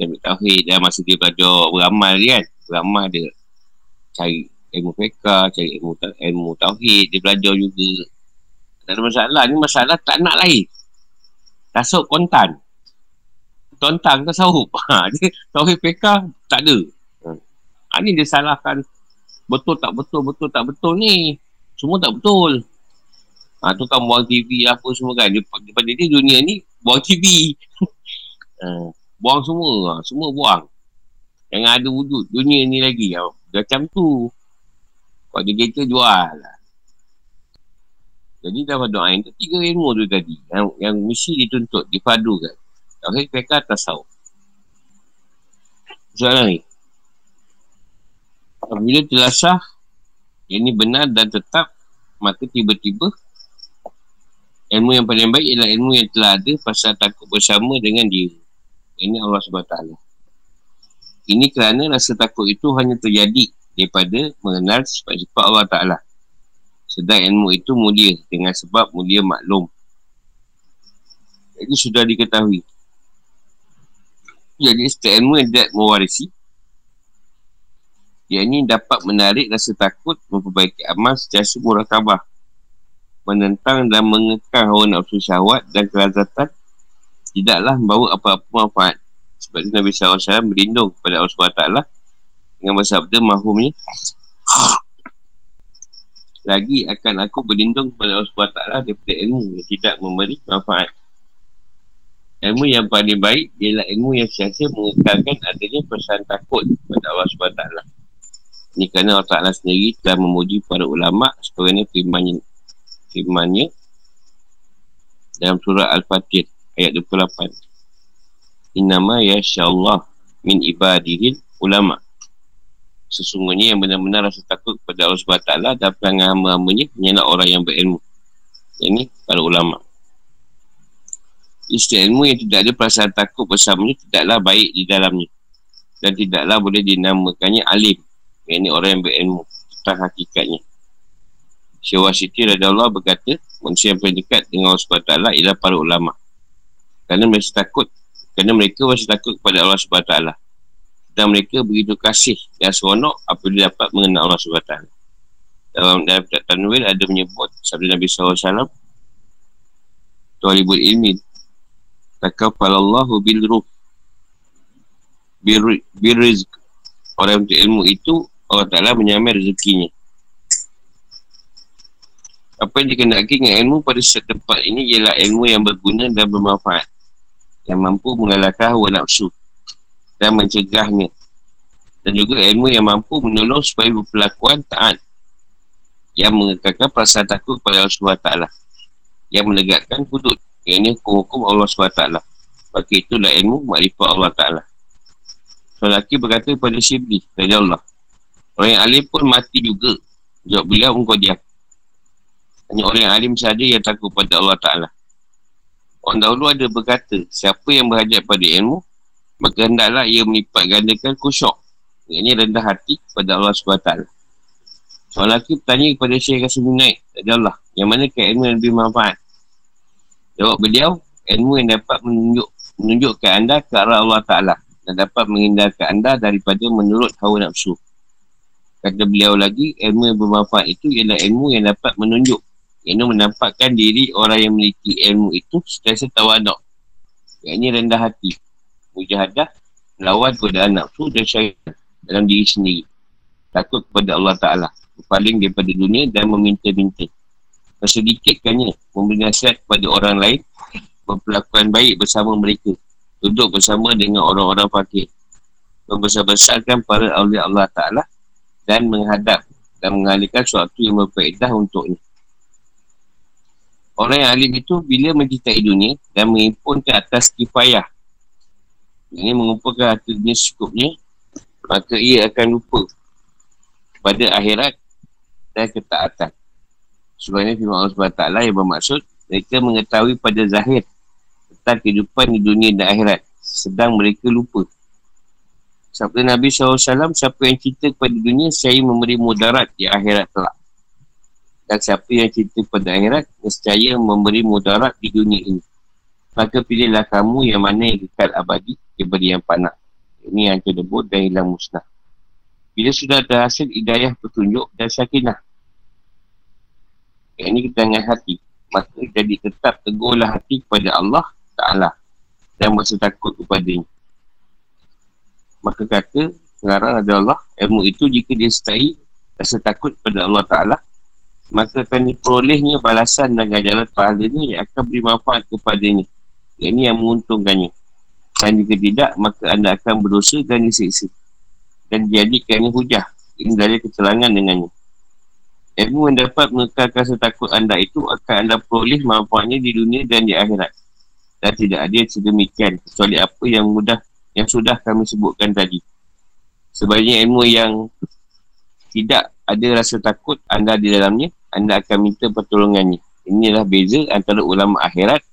dia ambil tauhid dan masa dia belajar beramal dia kan beramal dia cari ilmu fiqah cari ilmu, ilmu tauhid dia belajar juga tak ada masalah ni masalah tak nak lain tasuk kontan tontang ke sahub ha, dia tauhid fiqah tak ada ha, ni dia salahkan betul tak betul betul tak betul ni semua tak betul ha, tu kan buang TV apa semua kan dia, pada dia dunia ni buang TV ha, Buang semua. Ha, semua buang. Jangan ada wujud. Dunia ni lagi. Ha. Macam tu. Kalau dia kereta, jual lah. Jadi dalam doa itu tiga ilmu tu tadi. Yang, yang mesti dituntut, dipadukan. Okay, mereka atas tahu. Soalan ni. Apabila telah sah, ini benar dan tetap, maka tiba-tiba ilmu yang paling baik ialah ilmu yang telah ada pasal takut bersama dengan diri. Ini Allah SWT. Ini kerana rasa takut itu hanya terjadi daripada mengenal sifat-sifat Allah Ta'ala. Sedang ilmu itu mulia dengan sebab mulia maklum. Jadi sudah diketahui. Jadi setiap ilmu yang tidak mewarisi, ia ini dapat menarik rasa takut memperbaiki amal secara semua rakabah. Menentang dan mengekang hawa nafsu syahwat dan kelazatan tidaklah membawa apa-apa manfaat. Sebab itu Nabi SAW berlindung kepada Allah SWT dengan bersabda mahumnya lagi akan aku berlindung kepada Allah SWT daripada ilmu yang tidak memberi manfaat. Ilmu yang paling baik ialah ilmu yang siasa mengekalkan adanya perasaan takut kepada Allah SWT. Ini kerana Allah Ta'ala sendiri telah memuji para ulama sebenarnya firmannya, firmannya dalam surah Al-Fatih ayat 28. Innama ya Allah min ibadihil ulama' sesungguhnya yang benar-benar rasa takut kepada Allah SWT dan perangai hamba-hambanya hanyalah orang yang berilmu. Ini para ulama. Istri ilmu yang tidak ada perasaan takut bersamanya tidaklah baik di dalamnya. Dan tidaklah boleh dinamakannya alim. Ini orang yang berilmu tentang hakikatnya. Syawah Siti Allah berkata, manusia yang paling dekat dengan Allah SWT ialah para ulama. Kerana mereka takut. Kerana mereka masih takut kepada Allah SWT dan mereka begitu kasih dan seronok apabila dapat mengenal Allah SWT. Dalam dalam kitab Tanwil ada menyebut sabda Nabi SAW Tuhalibul ilmi Takafalallahu bil ruh bil, rizq. Orang yang ilmu itu Allah Ta'ala menyamai rezekinya. Apa yang dikenaki dengan ilmu pada setiap tempat ini Ialah ilmu yang berguna dan bermanfaat Yang mampu mengalahkan hawa nafsu dan mencegahnya. Dan juga ilmu yang mampu menolong supaya berpelakuan taat yang mengekalkan perasaan takut kepada Allah SWT yang menegakkan hudud yang ini hukum-hukum Allah SWT maka itulah ilmu makrifat Allah Ta'ala. So lelaki berkata kepada Syibli Raja Allah orang yang alim pun mati juga. Jawab beliau engkau diam. Hanya orang yang alim saja yang takut pada Allah Ta'ala. Orang dahulu ada berkata siapa yang berhajat pada ilmu maka hendaklah ia melipat gandakan kusyuk ini rendah hati kepada Allah SWT Soal lagi bertanya kepada Syekh Qasim Naik Allah Yang mana ke ilmu yang lebih manfaat? Jawab beliau Ilmu yang dapat menunjuk menunjukkan anda ke arah Allah Ta'ala. Dan dapat menghindarkan anda daripada menurut hawa nafsu. Kata beliau lagi Ilmu yang bermanfaat itu ialah ilmu yang dapat menunjuk. Yang menampakkan diri orang yang memiliki ilmu itu Setelah tawaduk. Yang ini rendah hati mujahadah melawan godaan nafsu dan syaitan dalam diri sendiri. Takut kepada Allah Ta'ala. Berpaling daripada dunia dan meminta-minta. Sedikitkannya memberi nasihat kepada orang lain berpelakuan baik bersama mereka duduk bersama dengan orang-orang fakir membesar-besarkan para awliya Allah Ta'ala dan menghadap dan mengalihkan sesuatu yang berfaedah untuknya. Orang yang alim itu bila mencintai dunia dan mengimpun ke atas kifayah ini mengumpulkan harta dunia secukupnya maka ia akan lupa pada akhirat dan ketaatan sebenarnya firman Allah SWT yang bermaksud mereka mengetahui pada zahir tentang kehidupan di dunia dan akhirat sedang mereka lupa Sabda Nabi SAW, siapa yang cinta kepada dunia, saya memberi mudarat di akhirat telah. Dan siapa yang cinta kepada akhirat, nescaya memberi mudarat di dunia ini. Maka pilihlah kamu yang mana yang kekal abadi daripada yang panah. Ini yang terdebut dan hilang musnah. Bila sudah ada hasil hidayah petunjuk dan sakinah. Yang ini kita dengan hati. Maka jadi tetap teguhlah hati kepada Allah Ta'ala. Dan masa takut kepadanya. Maka kata, sekarang ada Allah, ilmu itu jika dia setai rasa takut kepada Allah Ta'ala, maka akan diperolehnya balasan dan ganjaran pahala yang akan beri manfaat kepadanya. Ini yang menguntungkannya. Dan jika tidak, maka anda akan berdosa dan disiksa. Dan dijadikannya hujah. Ini dari kecelangan dengannya. Ilmu yang dapat mengekalkan setakut anda itu akan anda peroleh manfaatnya di dunia dan di akhirat. Dan tidak ada yang sedemikian. Kecuali apa yang mudah yang sudah kami sebutkan tadi. Sebaliknya ilmu yang tidak ada rasa takut anda di dalamnya, anda akan minta pertolongannya. Inilah beza antara ulama akhirat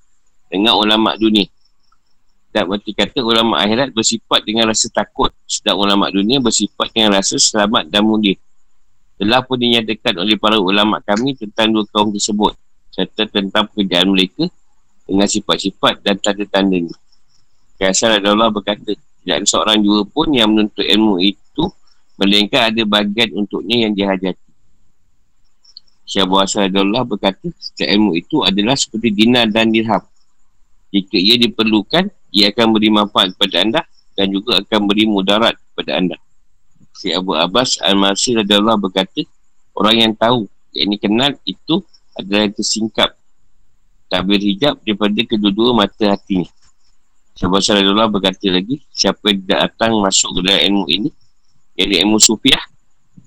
dengan ulama dunia. Dan berarti kata ulama akhirat bersifat dengan rasa takut sedang ulama dunia bersifat dengan rasa selamat dan mulia. Telah pun dinyatakan oleh para ulama kami tentang dua kaum tersebut serta tentang pekerjaan mereka dengan sifat-sifat dan tanda-tandanya. Kiasar Allah berkata, tidak ada seorang juga pun yang menuntut ilmu itu melainkan ada bagian untuknya yang dihajati. Syah Buasa Allah berkata, setiap ilmu itu adalah seperti dinar dan dirham Jika ia diperlukan, ia akan beri manfaat kepada anda dan juga akan beri mudarat kepada anda. Si Abu Abbas Al-Masih adalah berkata, orang yang tahu, yang ini kenal itu adalah yang tersingkap tabir hijab daripada kedua-dua mata hatinya. Sahabat Rasulullah berkata lagi, siapa yang datang masuk ke dalam ilmu ini, yang ilmu sufiah,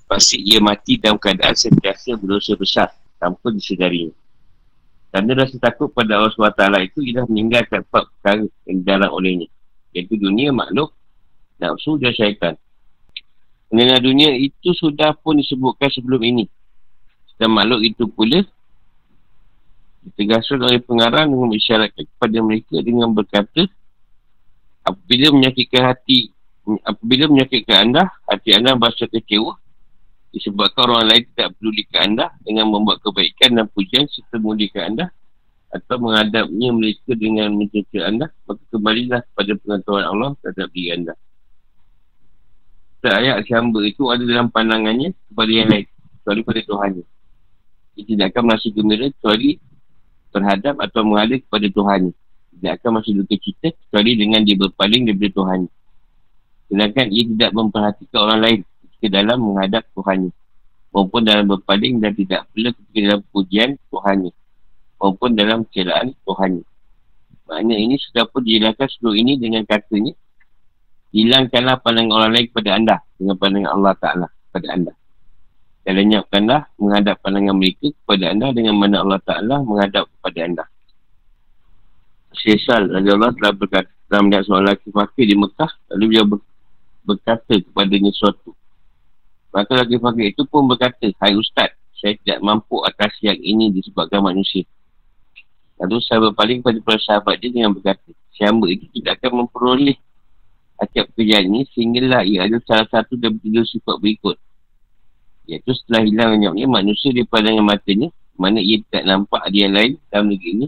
pasti ia mati dalam keadaan sentiasa berdosa besar tanpa disedarinya. Kerana rasa takut pada Allah SWT itu ialah meninggalkan empat perkara yang dilarang olehnya. Iaitu dunia, makhluk, nafsu dan syaitan. Mengenai dunia itu sudah pun disebutkan sebelum ini. Dan makhluk itu pula ditegaskan oleh pengarang dengan mensyaratkan kepada mereka dengan berkata apabila menyakitkan hati apabila menyakitkan anda hati anda berasa kecewa disebabkan orang lain tidak pedulikan anda dengan membuat kebaikan dan pujian serta memulihkan anda atau menghadapnya mereka dengan mencerca anda maka kembalilah kepada pengetahuan Allah terhadap diri anda. Ayat si hamba itu ada dalam pandangannya kepada yang lain kecuali pada Tuhan dia tidak akan merasa gembira kecuali terhadap atau mengalir kepada Tuhan tidak akan masuk duka cita kecuali dengan dia berpaling daripada Tuhan sedangkan ia tidak memperhatikan orang lain ke dalam menghadap Tuhan maupun dalam berpaling dan tidak pula ketika dalam pujian Tuhan maupun dalam celaan Tuhan maknanya ini sudah pun dijelaskan sebelum ini dengan katanya hilangkanlah pandangan orang lain kepada anda dengan pandangan Allah Ta'ala kepada anda dan lenyapkanlah menghadap pandangan mereka kepada anda dengan mana Allah Ta'ala menghadap kepada anda. Syesal Raja Allah telah berkata dalam melihat seorang lelaki fakir di Mekah lalu dia ber, berkata kepadanya suatu. Maka lelaki fakir itu pun berkata, Hai Ustaz, saya tidak mampu atas yang ini disebabkan manusia. Lalu saya berpaling kepada para sahabat dia dengan berkata, Siapa itu tidak akan memperoleh akibat pekerjaan ini sehinggalah ia ada salah satu dan tiga sifat berikut. Iaitu setelah hilang lenyapnya manusia di pandangan matanya, mana ia tidak nampak dia yang lain dalam negeri ini,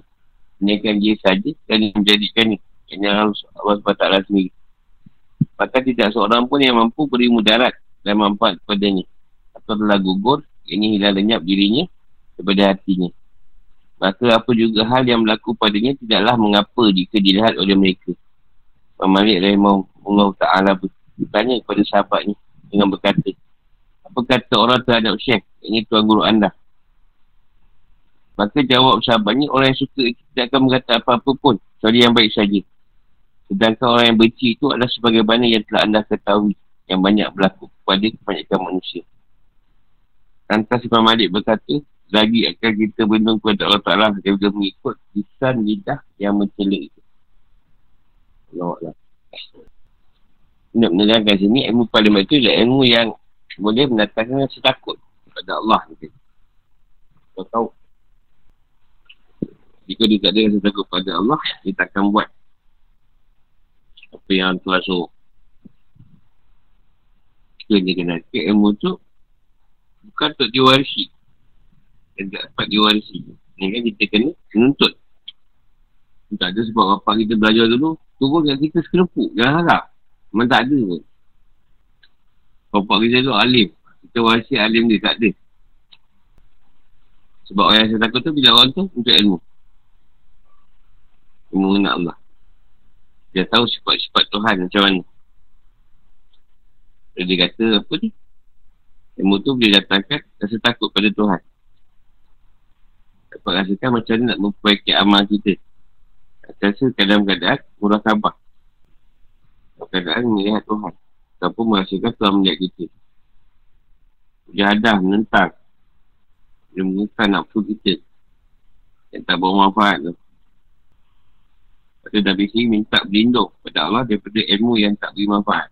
menaikkan dia saja dan menjadikan ni. Ini Allah SWT sendiri. Maka tidak seorang pun yang mampu beri mudarat dan manfaat kepadanya. Atau telah gugur, ini hilang lenyap dirinya daripada hatinya. Maka apa juga hal yang berlaku padanya tidaklah mengapa jika dilihat oleh mereka. Malik Rahimahullah Ta'ala bertanya kepada sahabatnya dengan berkata, apa kata orang terhadap syekh ini tuan guru anda maka jawab sahabatnya orang yang suka tidak akan berkata apa-apa pun kecuali yang baik saja sedangkan orang yang benci itu adalah sebagaimana yang telah anda ketahui yang banyak berlaku kepada kebanyakan manusia Lantas Imam Malik berkata, lagi akan kita berlindung kepada Allah Ta'ala daripada mengikut lisan lidah yang mencela itu. Allah Nak menerangkan sini, ilmu paling itu adalah ilmu yang boleh mendatangkan rasa takut kepada Allah. Kau tahu. Jika dia tak ada rasa takut kepada Allah, dia takkan buat apa yang Tuhan suruh. Kita dia kena ke ilmu tu bukan untuk diwarisi. Dan tak dapat diwarisi. Ini kan kita kena menuntut. Tak ada sebab apa kita belajar dulu, turun kat kita sekelupuk. Jangan harap. Memang tak ada pun. Bapak kita tu alim. Kita wasi alim dia, tak ada. Sebab orang yang saya takut tu bila orang tu untuk ilmu. Ilmu mengenal Allah. Dia tahu sifat-sifat Tuhan macam mana. Dia, kata apa ni? Ilmu tu boleh datangkan rasa takut pada Tuhan. Dapat rasakan macam mana nak memperbaiki amal kita. Rasa kadang-kadang murah khabar. Kadang-kadang melihat Tuhan ataupun merasakan telah melihat kita. Jahadah menentang. Dia menentang nafsu kita. Yang tak bermanfaat tu. Lepas Nabi sini minta berlindung kepada Allah daripada ilmu yang tak beri manfaat.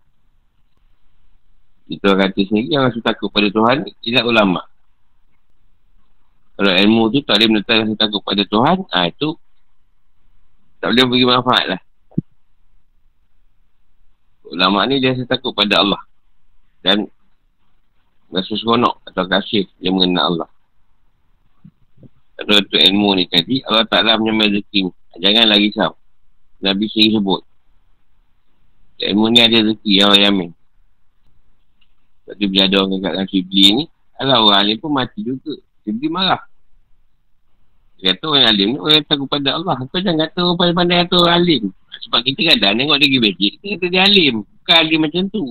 Itu kata sendiri yang rasa takut pada Tuhan, tidak ulama. Kalau ilmu tu tak boleh menentang rasa takut pada Tuhan, ah itu tak boleh beri manfaat lah. Ulama ni dia rasa takut pada Allah. Dan rasa seronok atau kasih dia mengenal Allah. Kalau untuk ilmu ni tadi, Allah Ta'ala menyamai rezeki Janganlah risau. Nabi sendiri sebut. Ilmu ni ada rezeki yang orang yamin. Tapi bila ada orang kata Shibli ni, kalau orang alim pun mati juga. Shibli marah. Dia kata orang alim ni orang takut pada Allah. Kau jangan kata orang pandai-pandai kata orang alim. Sebab kita kadang tengok dia pergi masjid, kita kata dia alim. Bukan alim macam tu.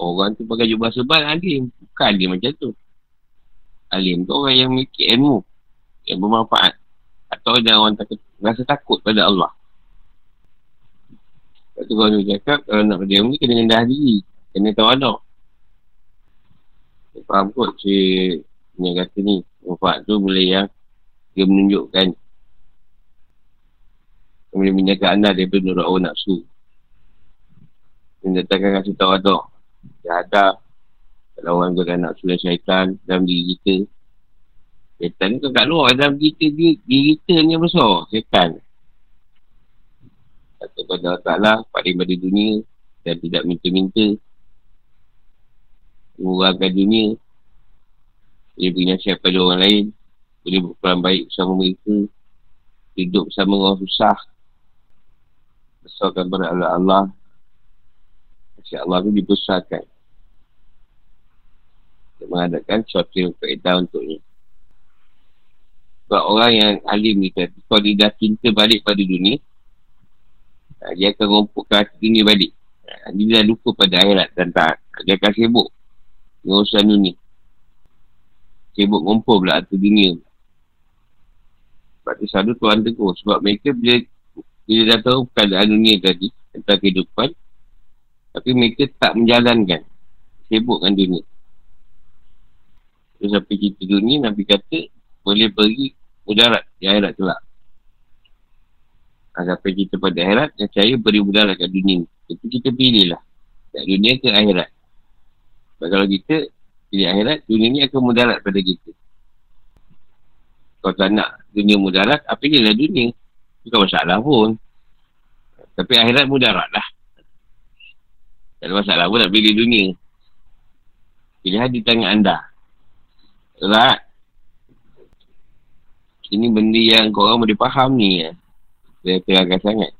Orang tu pakai jubah sebal alim. Bukan alim macam tu. Alim tu orang yang memiliki ilmu. Yang bermanfaat. Atau orang orang takut, rasa takut pada Allah. Lepas tu kalau dia cakap, kalau nak berdiam ni, kena rendah diri. Kena tahu. Dia faham kot si yang kata ni. Manfaat tu boleh yang dia menunjukkan boleh menjaga anda daripada nurut orang nafsu. Mendatangkan kasih tahu ada. Dia ada. Kalau orang gunakan nafsu dan syaitan dalam diri kita. Syaitan ni kan kat luar. Dalam kita, diri, diri kita ni besar. Syaitan. Kata pada Allah Ta'ala, paling pada dunia dan tidak minta-minta. Mengurangkan dunia. Dia beri nasihat pada orang lain boleh berperan baik bersama mereka hidup bersama orang susah besarkan pada Allah. Allah Kasih Allah itu dibesarkan. Dia mengadakan suatu yang faedah untuknya. Sebab orang yang alim ni kata kalau dia dah cinta balik pada dunia dia akan rompokkan hati dunia balik. Dia dah lupa pada akhirat dan tak dia akan sibuk dengan urusan dunia sibuk ngumpul pula hati dunia sebab tu selalu Tuhan tegur. Sebab mereka bila, bila dah tahu keadaan dunia tadi, tentang kehidupan, tapi mereka tak menjalankan. Sibukkan dunia. Terus sampai kita dunia, Nabi kata, boleh pergi mudarat di akhirat kelak. Sampai kita pada akhirat, saya beri mudarat kat dunia. Itu kita pilih lah. Kat dunia ke akhirat. Sebab kalau kita pilih akhirat, dunia ni akan mudarat pada kita. Kalau tak nak dunia mudarat, apa je lah dunia. Bukan masalah pun. Tapi akhirat mudarat lah. Tak ada masalah pun nak pilih dunia. Pilihan di tangan anda. Tak? Ini benda yang korang boleh faham ni. Ya. Saya terangkan sangat.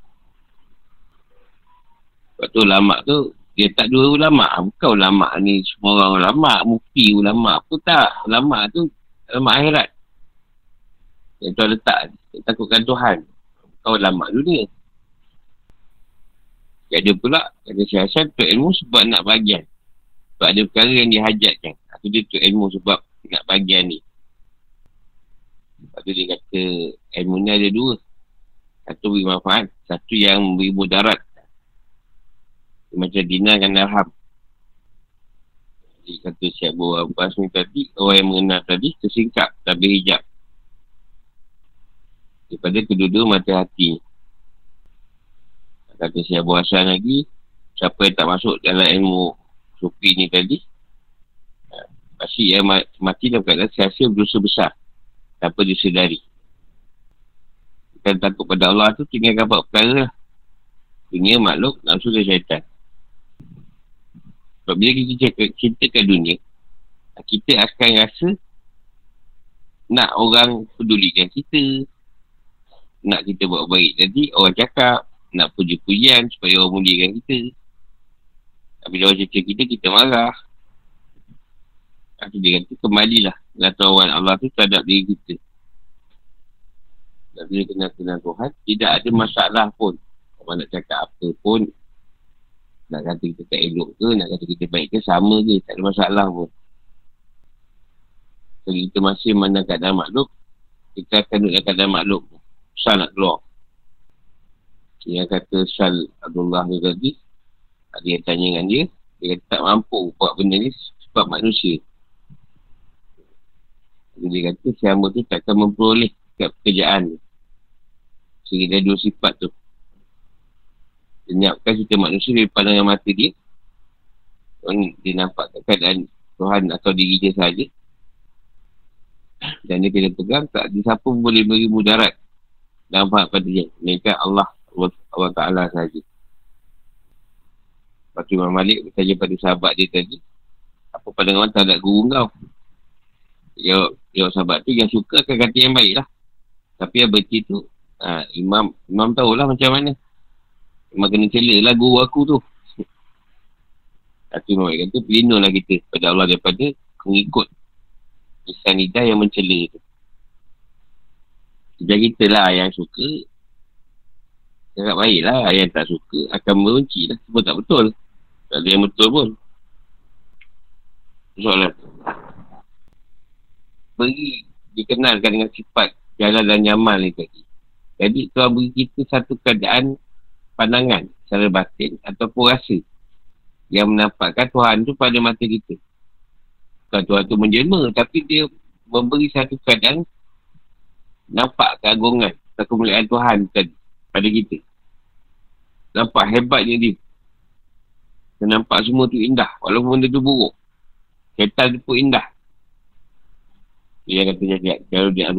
Sebab tu ulama tu, dia tak dua ulama. Bukan ulama ni semua orang ulama. Mufti ulama. Apa tak? Ulama tu ulama akhirat. Yang Tuhan letak Takutkan Tuhan Kau lama dunia Dia ada pula Syed Hassan Untuk ilmu sebab nak bagian Sebab ada perkara yang dihajatkan Itu dia untuk ilmu sebab Nak bagian ni Lepas tu dia kata Ilmu ni ada dua Satu beri manfaat Satu yang beri mudarat Macam dinar dan darham Jadi kata Syed Abu Abbas ni tadi Orang yang mengenal tadi Tersingkap Tak berhijab daripada kedua-dua mata hati. Kata saya Abu Hassan lagi, siapa yang tak masuk dalam ilmu sufi ni tadi, ha, pasti yang mati dalam keadaan sia-sia berdosa besar tanpa disedari. Bukan takut pada Allah tu tinggal buat perkara lah. Dunia makhluk, nafsu dan syaitan. Sebab bila kita ke dunia, kita akan rasa nak orang pedulikan kita, nak kita buat baik. Jadi orang cakap nak puji-pujian supaya orang muliakan kita. Tapi orang cakap kita, kita marah. Tapi dia kata kembalilah pengetahuan Allah tu terhadap diri kita. Dan bila kenal-kenal Tuhan, tidak ada masalah pun. Orang nak cakap apa pun, nak kata kita tak elok ke, nak kata kita baik ke, sama je. Tak ada masalah pun. Kalau kita masih mana keadaan makhluk, kita akan duduk dalam keadaan makhluk. Sal nak keluar. Yang kata Sal Abdullah tu tadi, ada yang tanya dengan dia, dia kata tak mampu buat benda ni sebab manusia. Jadi dia kata si hamba tu takkan memperoleh kat pekerjaan ni. Sehingga dia dua sifat tu. Senyapkan kita manusia dari pandangan mata dia. Orang dia nampak keadaan Tuhan atau diri dia sahaja. Dan dia kena pegang tak ada siapa boleh beri mudarat faham pada dia. Mereka Allah Allah Ta'ala sahaja. Lepas tu Imam Malik bertanya pada sahabat dia tadi. Apa pandangan tak ada guru kau? Ya, ya sahabat tu yang suka akan kata yang baik lah. Tapi yang berarti tu, ha, Imam Imam tahulah macam mana. Imam kena cela lah guru aku tu. Tapi Malik kata, pelindunglah kita pada Allah daripada mengikut Isanidah yang mencela tu. Macam kita lah yang suka. Cakap baik lah. Yang tak suka akan membenci lah. Semua tak betul. Tak ada yang betul pun. Soalan. Beri dikenalkan dengan sifat jalan dan nyaman ni tadi. Jadi Tuhan beri kita satu keadaan pandangan secara batin ataupun rasa yang menampakkan Tuhan tu pada mata kita. Bukan Tuhan tu menjelma tapi dia memberi satu keadaan nampak keagungan atau kemuliaan Tuhan tadi pada kita. Nampak hebatnya dia. Dan nampak semua tu indah walaupun benda tu buruk. Kereta tu pun indah. Dia kata cakap, kalau dia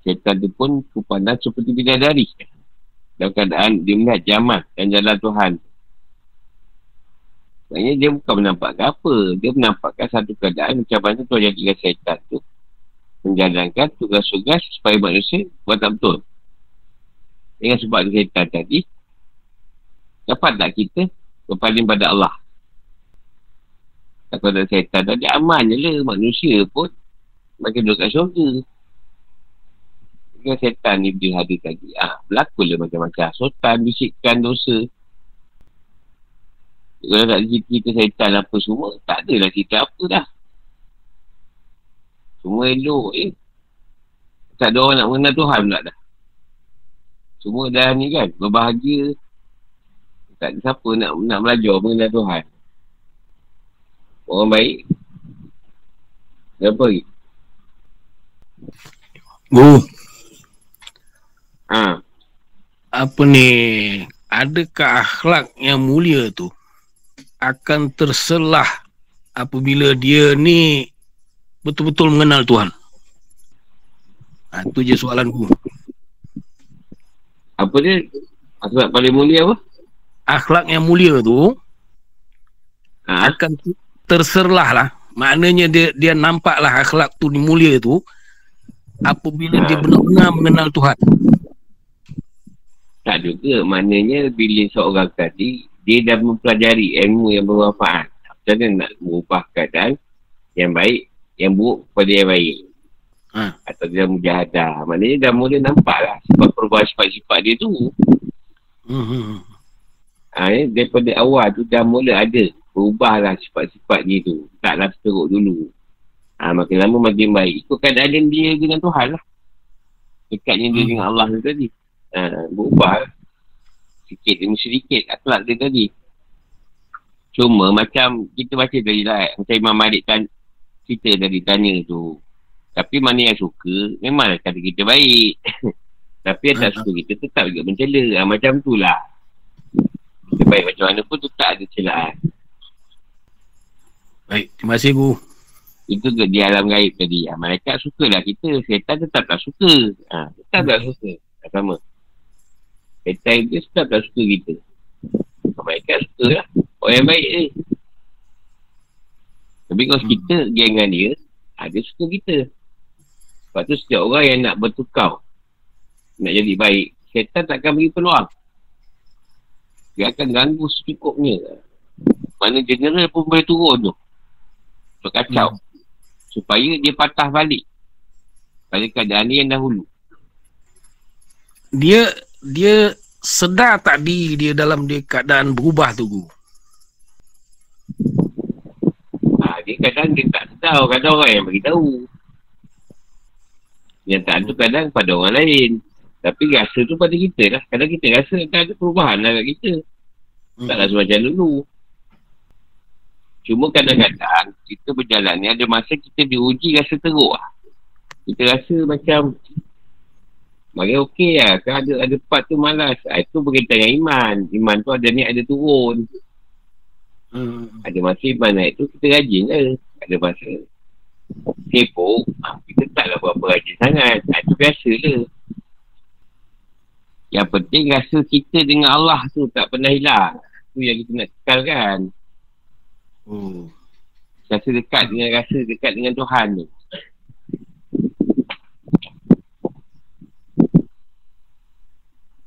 kereta tu pun kupandang seperti bidadari. Dalam keadaan dia melihat jaman dan jalan Tuhan. Maksudnya dia bukan menampakkan apa. Dia menampakkan satu keadaan macam mana Tuhan jadikan syaitan tu. Menjalankan tugas-tugas supaya manusia buat tak betul. Dengan sebab syaitan tadi, dapat tak kita berpaling pada Allah? Tak ada syaitan tadi aman je lah. Manusia pun makin duduk kat syurga. Dengan setan ni dia hadir tadi. Ah, berlaku lah macam-macam. Sotan, bisikkan dosa. Kalau tak cerita setan apa semua, tak adalah cerita apa dah. Semua elok eh. Tak ada orang nak mengenal Tuhan pula dah. Semua dah ni kan, berbahagia. Tak ada siapa nak, nak belajar mengenal Tuhan. Orang baik. Kenapa lagi? Bu. Ha. Apa ni? Adakah akhlak yang mulia tu akan terselah apabila dia ni betul-betul mengenal Tuhan? Ha, itu je soalan ku. Apa dia? Akhlak paling mulia apa? Akhlak yang mulia tu Ha? akan terserlah lah. Maknanya dia dia nampaklah akhlak tu mulia tu apabila dia benar-benar mengenal Tuhan. Tak juga. Maknanya bila seorang tadi, dia dah mempelajari ilmu yang bermanfaat. Macam mana nak mengubah keadaan yang baik, yang buruk kepada yang baik. Ha. Atau dia mujahadah. Maknanya dah mula nampak lah sebab perubahan sifat-sifat dia tu. Hmm. Ha, eh, daripada awal tu dah mula ada. Berubahlah sifat-sifat dia tu. Taklah seteruk dulu. Ha, makin lama makin baik. Ikut keadaan dia dengan Tuhan lah. Dekatnya dia Hmm. dengan Allah tu tadi. Ha, berubah. Sikit demi sedikit akhlak dia tadi. Cuma macam kita baca tadi lah. Macam Imam Malik kan cerita tadi tanya tu. Tapi mana yang suka, memanglah kata kita baik. Tapi yang tak suka kita tetap juga mencela. Ha, macam tu lah. Kita baik macam mana pun tetap ada celaan. Baik, terima kasih Guru. Itu ke di alam gaib tadi. Ha, malaikat sukalah kita. Setan tetap tak suka. Ha, tetap tak suka. Tak sama. Setan dia tetap tak suka kita. Malaikat suka lah. Orang yang baik ni. Tapi kalau kita geng dengan dia, dia suka kita. Sebab tu setiap orang yang nak bertukar, nak jadi baik, setan takkan beri peluang. Dia akan ganggu secukupnya. Mana general pun boleh turun tu. Untuk kacau. Hmm. Supaya dia patah balik. Pada keadaan dia yang dahulu. Dia dia sedar tak diri dia dalam dia keadaan berubah tu Guru? Ha, dia kadang dia tak tahu. Kadang orang yang beritahu. Yang tak tu kadang pada orang lain. Tapi rasa tu pada kita lah. Kadang kita rasa tak ada perubahan lah kat kita. Taklah semacam dulu. Cuma kadang-kadang kita berjalan ni ada masa kita diuji rasa teruk lah. Kita rasa macam Mari okey lah. Kan ada, ada part tu malas. Ha, itu berkaitan dengan iman. Iman tu ada ni ada turun. Hmm. Ada masa iman naik tu kita rajin lah. Ada masa kepo. Ha, kita taklah berapa rajin sangat. Ha, itu biasa je. Yang penting rasa kita dengan Allah tu tak pernah hilang. Tu yang kita nak kekalkan. Oh. Rasa dekat dengan rasa dekat dengan Tuhan tu.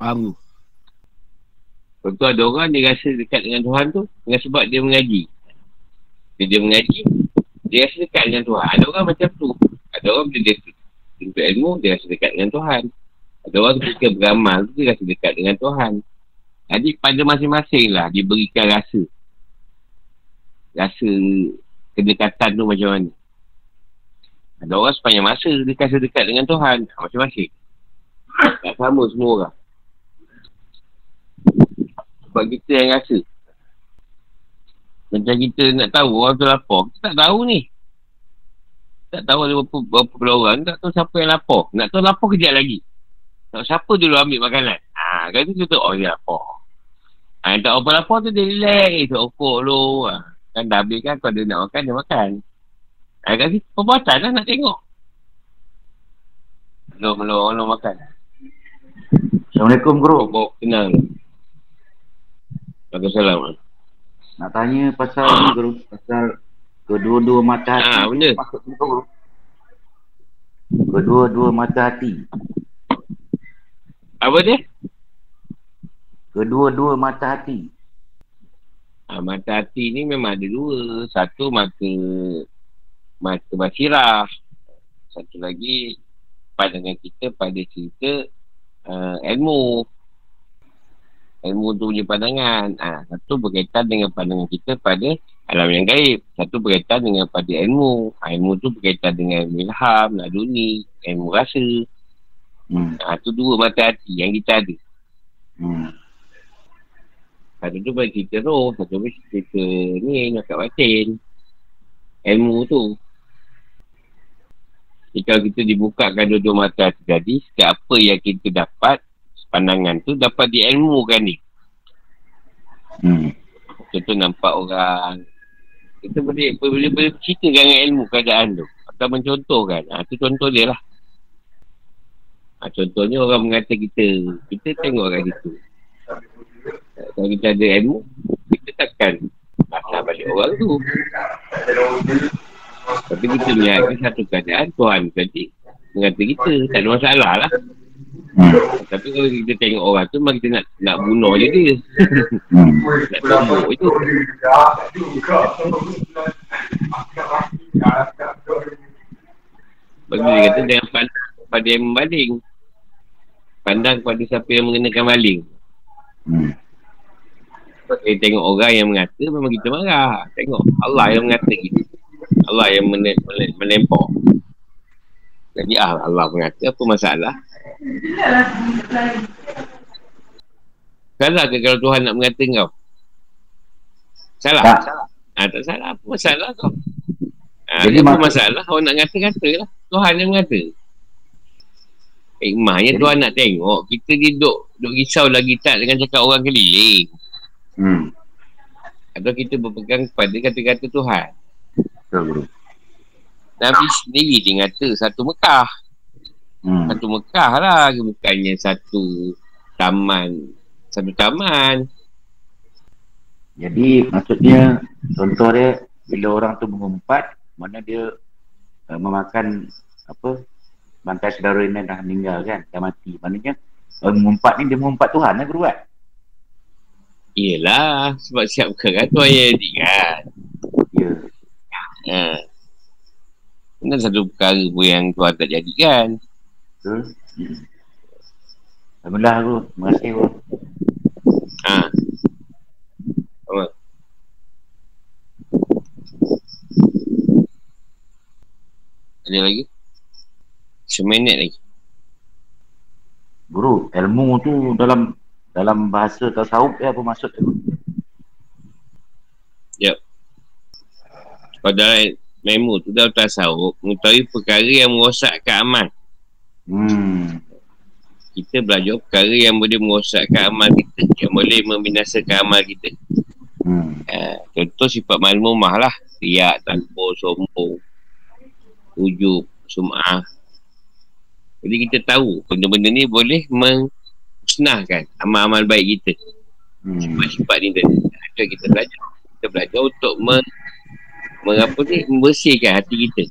Faham Guru? Contoh ada orang dia rasa dekat dengan Tuhan tu dengan sebab dia mengaji. Bila dia mengaji, dia rasa dekat dengan Tuhan. Ada orang macam tu. Ada orang bila dia, untuk ilmu, dia rasa dekat dengan Tuhan. Ada orang ketika beramal tu, dia rasa dekat dengan Tuhan. Jadi pada masing-masing lah diberikan rasa. Rasa kedekatan tu macam mana. Ada orang sepanjang masa dia rasa dekat dengan Tuhan. Masing-masing. Tak sama semua orang. Sebab kita yang rasa. Macam kita nak tahu orang tu lapar. Kita tak tahu ni. Tak tahu ada berapa, berapa puluh orang. Tak tahu siapa yang lapar. Nak tahu lapar kejap lagi. Tak siapa dulu ambil makanan. Ha, kan tu kita oh dia lapar. Ha, yang tak apa lapar tu dia relax. Dia okok lu. Ha, kan dah habis kan. Kalau dia nak makan, dia makan. Ha, kan situ perbuatan lah nak tengok. Belum, belum. Orang makan. Assalamualaikum guru. Bawa kenal. Waalaikumsalam. Nak tanya pasal ni guru. Pasal kedua-dua mata hati. Ha, benda. Maksudnya guru. Kedua-dua mata hati. Apa dia? Kedua-dua mata hati. Ha, mata hati ni memang ada dua. Satu mata mata basirah. Satu lagi pandangan kita pada cerita uh, ilmu. Ilmu tu punya pandangan. Ha, satu berkaitan dengan pandangan kita pada alam yang gaib. Satu berkaitan dengan pada ilmu. Ha, ilmu tu berkaitan dengan ilham, laduni, ilmu rasa. Hmm. Ha, tu dua mata hati yang kita ada. Hmm. Satu tu pada cerita roh. Satu pada cerita ni, nyakat batin. Ilmu tu. Jadi kalau kita dibukakan dua-dua mata hati tadi, setiap apa yang kita dapat, pandangan tu dapat diilmukan ni. Hmm. Contoh nampak orang, kita boleh, boleh, boleh ceritakan dengan ilmu keadaan tu. Atau mencontohkan. Ha, tu contoh dia lah. Ha, contohnya orang mengata kita, kita tengok kat situ. Kalau kita ada ilmu, kita takkan pasal balik orang tu. Tapi kita melihatkan satu keadaan Tuhan tadi mengata kita. Tak ada masalah lah. Hmm. Tapi kalau kita tengok orang tu, memang kita nak nak bunuh je dia. Hmm. nak tumbuk je. Bagi dia kata jangan pandang pada yang membaling. Pandang pada siapa yang mengenakan baling. Hmm. Kita tengok orang yang mengata, memang kita marah. Tengok Allah yang mengata kita. Allah yang mene- mene- melempar. Jadi ah, Allah mengata, apa masalah? Salah ke kalau Tuhan nak mengata kau? Salah? Tak. Ah, tak salah. Apa masalah kau? Ah, Jadi apa masalah? Orang nak kata-kata lah. Tuhan yang mengata. Hikmahnya Jadi- Tuhan nak tengok. Kita ni duk, duk risau lagi tak dengan cakap orang keliling. Hmm. Atau kita berpegang pada kata-kata Tuhan. Betul. Nabi sendiri dia kata satu Mekah. Hmm. Satu Mekah lah. Bukannya satu taman. Satu taman. Jadi maksudnya contoh dia bila orang tu mengumpat mana dia uh, memakan apa bangkai saudara yang dah meninggal kan dah mati maknanya uh, mengumpat ni dia mengumpat Tuhan lah guru kan Yelah. Sebab siapkan kan Tuhan yang jadi kan. ya Ha. Ini satu perkara pun yang Tuhan tak jadikan. Betul hmm. Alhamdulillah guru terima kasih guru Ha. Ada lagi? Seminit lagi. guru ilmu tu dalam dalam bahasa tasawuf dia apa maksud guru? Yep. Kalau dalam memo tu dalam tasawuf, mengetahui perkara yang merosakkan amal. Hmm Kita belajar perkara yang boleh merosakkan amal kita, yang boleh membinasakan amal kita. hmm Ha, contoh sifat malmumah lah. Riak, takbur, sombong, ujub, sum'ah. Jadi kita tahu benda-benda ni boleh mengusnahkan amal-amal baik kita. hmm Sifat-sifat ni tadi. Itu yang kita belajar. Kita belajar untuk men, mengapa ni, membersihkan hati kita.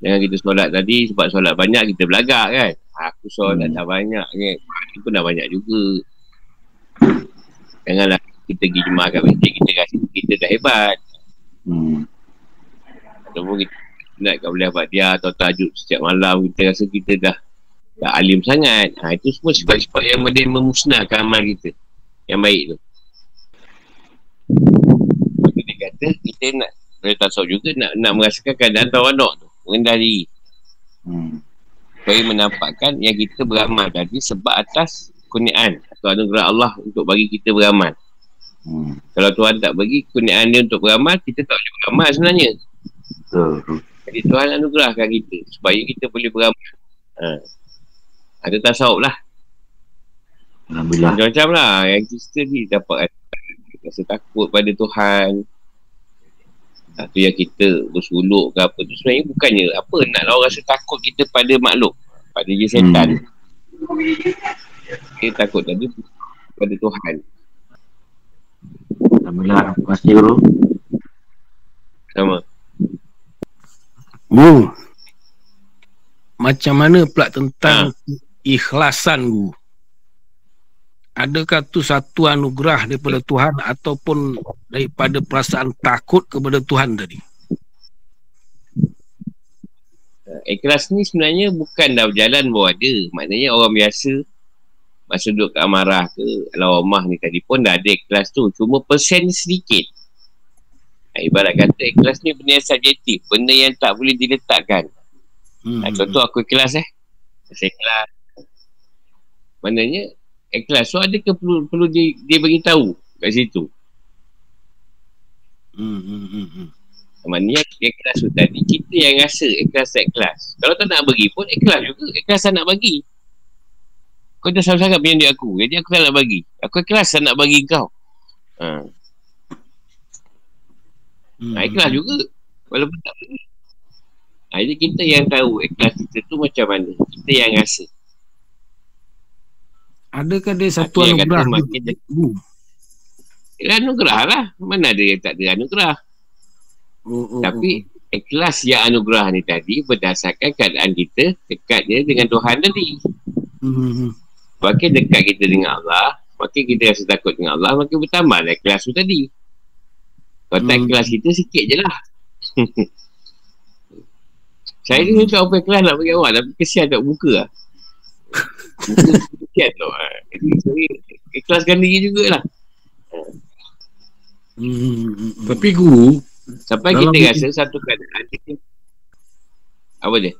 Jangan kita solat tadi, sebab solat banyak kita belagak kan. Aku solat Hmm. dah banyak kan. Ini pun dah banyak juga. Janganlah kita pergi jemaah kat masjid, kita rasa kita dah hebat. hmm Ataupun kita nak kat boleh buat dia atau tajuk setiap malam kita rasa kita dah dah alim sangat. Ha, itu semua sebab-sebab yang boleh memusnahkan amal kita. Yang baik tu. Dia kata kita nak boleh tasawuf juga nak nak merasakan keadaan tawaduk tu. Mengendah diri. Hmm. Supaya menampakkan yang kita beramal tadi sebab atas kurniaan atau anugerah Allah untuk bagi kita beramal. Hmm. Kalau Tuhan tak bagi kurniaan dia untuk beramal, kita tak boleh beramal sebenarnya. Betul. Jadi Tuhan anugerahkan kita supaya kita boleh beramal. Ha. Ada tasawuf lah. Alhamdulillah. Macam-macam lah yang kita ni dapat rasa takut pada Tuhan. Satu yang kita bersuluk ke apa tu sebenarnya bukannya apa nak orang rasa takut kita pada makhluk. Pada je setan. Hmm. Kita takut tadi pada Tuhan. Alhamdulillah. Terima kasih Guru. Sama. Bu. Macam mana pula tentang ha. ikhlasan Guru? Adakah tu satu anugerah daripada Tuhan ataupun daripada perasaan takut kepada Tuhan tadi? Ikhlas ni sebenarnya bukan dah berjalan bawa ada. Maknanya orang biasa masa duduk kat amarah ke lawamah ni tadi pun dah ada ikhlas tu cuma persen sedikit ha, ibarat kata ikhlas ni benda yang subjektif benda yang tak boleh diletakkan hmm. ha, contoh aku ikhlas eh saya ikhlas maknanya ikhlas so ada ke perlu, perlu dia, dia beritahu kat situ hmm, hmm, hmm, hmm. maknanya ikhlas tu tadi kita yang rasa ikhlas tak ikhlas kalau tak nak bagi pun ikhlas juga ikhlas tak nak bagi kau dah sangat-sangat punya aku. Jadi aku tak nak bagi. Aku ikhlas tak nak bagi kau. Ha. Hmm. Ha, ikhlas juga. Walaupun tak bagi. Ha, jadi kita yang tahu ikhlas kita tu macam mana. Kita yang rasa. Adakah dia satu ha, anugerah? Makin dia... Uh. anugerah lah. Mana ada yang tak ada anugerah. Oh, oh, Tapi oh. ikhlas yang anugerah ni tadi berdasarkan keadaan kita dekatnya dengan Tuhan tadi. Hmm. Makin dekat kita dengan Allah, makin kita rasa takut dengan Allah, makin bertambah lah kelas tu tadi. Kalau tak hmm. kelas kita, sikit je lah. Saya ni tak apa kelas nak bagi awak, tapi kesian tak buka lah. Kesian tu. Jadi ikhlaskan diri jugalah. Hmm. Tapi guru, sampai kita rasa satu keadaan apa dia?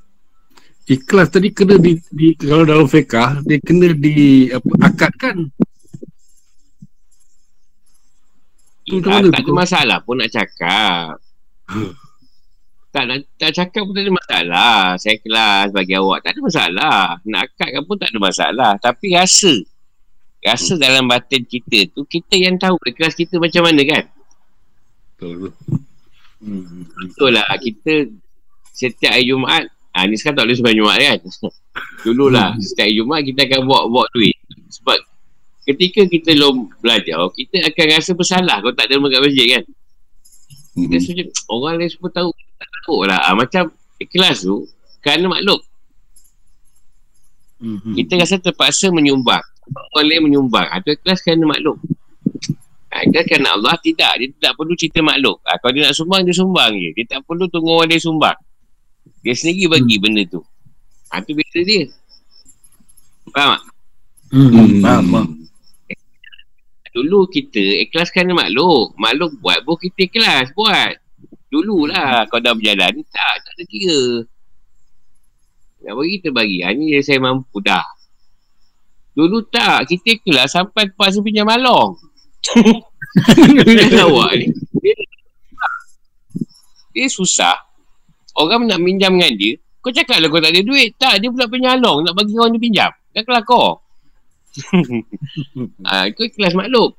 ikhlas tadi kena di, di kalau dalam fiqah dia kena di apa akadkan Ya, tak ada masalah pun nak cakap. Tak nak tak cakap pun tak ada masalah. Saya kelas bagi awak. Tak ada masalah. Nak akadkan pun tak ada masalah. Tapi rasa. Rasa hmm. dalam batin kita tu, kita yang tahu kelas kita macam mana kan? Betul. Hmm. Betul lah. Kita setiap hari Jumaat Ha, ni sekarang tak boleh sembahyang Jumaat kan. Dululah, hmm. setiap Jumaat kita akan bawa-bawa duit. Sebab ketika kita belum belajar, kita akan rasa bersalah kalau tak ada kat masjid kan. Kita hmm. sejuk, orang lain semua tahu, tak tahu lah. Ha, macam ikhlas tu, kerana makhluk. Hmm. Kita rasa terpaksa menyumbang. Orang lain menyumbang. Itu ha, ikhlas kerana makhluk. Ha, ikhlas kerana Allah, tidak. Dia tak perlu cerita makhluk. Ha, kalau dia nak sumbang, dia sumbang je. Dia tak perlu tunggu orang dia sumbang. Dia sendiri bagi hmm. benda tu. Ha, tu beza dia. Faham tak? Hmm, hmm. faham, faham. Dulu kita ikhlas kerana makhluk. Makhluk buat, pun kita ikhlas buat. Dululah kau dah berjalan, tak, tak ada kira. Nak bagi, kita bagi. Ha, ni saya mampu dah. Dulu tak, kita ikhlas sampai terpaksa pinjam malong. Awak ni. Dia, dia susah orang nak minjam dengan dia, kau cakap lah kau tak ada duit. Tak, dia pula penyalong nak bagi orang dia pinjam. Kan kelakor. ha, itu kelas makhluk.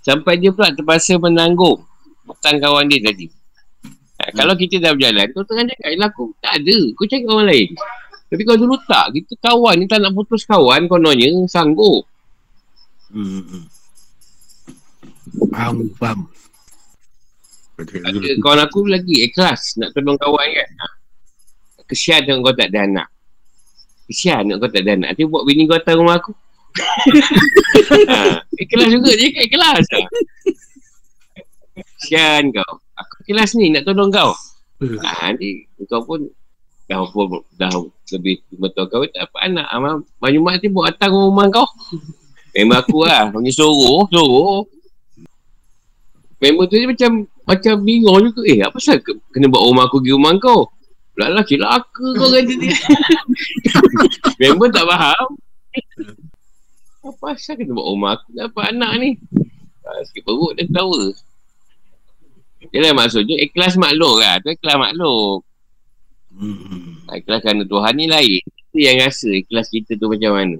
Sampai dia pula terpaksa menanggung hutang kawan dia tadi. Ha, hmm. Kalau kita dah berjalan, kau tengah cakap, lah aku tak ada. Kau cakap orang lain. Tapi kalau dulu tak, kita kawan ni tak nak putus kawan, kononnya sanggup. Hmm. Faham, faham. Ada kawan aku lagi ikhlas nak tolong kawan kan. Ha. Kesian dengan kau tak ada anak. Kesian nak kau tak ada anak. Nanti buat bini kau datang rumah aku. ha. Ikhlas juga je kan ikhlas. Ha. Kesian kau. Aku kelas ni nak tolong kau. Hmm. Ha, ni kau pun dah pun dah lebih betul kau tak apa anak. Amal mak tu buat datang rumah kau. Memang aku lah. Punya suruh, suruh. Memang tu dia macam macam bingung juga. Eh, apa pasal ke- kena bawa rumah aku pergi rumah kau? Lah lah, celaka kau kata dia. Memang tak faham. Apa pasal kena bawa rumah aku? Dapat anak ni. Ha, sikit perut dah ketawa. Yelah maksudnya ikhlas makhluk lah. Tu ikhlas makhluk. Hmm. Ikhlas kerana Tuhan ni lain. Kita yang rasa ikhlas kita tu macam mana.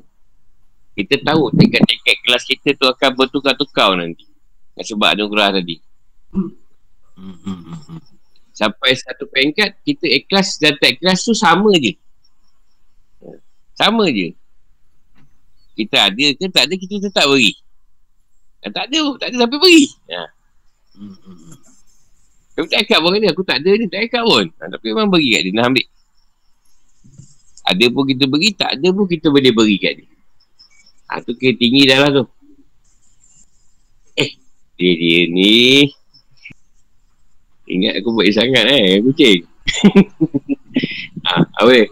Kita tahu tingkat-tingkat ikhlas kita tu akan bertukar-tukar nanti. Sebab anugerah tadi. Hmm. Sampai satu peringkat, kita ikhlas dan tak ikhlas tu sama je. Sama je. Kita ada ke tak ada, kita tetap beri. Dan tak ada, tak ada sampai beri. Ha. Hmm. Tapi tak ikat pun kata, aku tak ada ni, tak ikat pun. Ha, tapi memang beri kat dia, nak ambil. Ada pun kita beri, tak ada pun kita boleh beri kat dia. Ha, tu kira tinggi dah lah tu. Eh, dia, dia ni. Ingat aku baik sangat eh, kucing. ha, apa?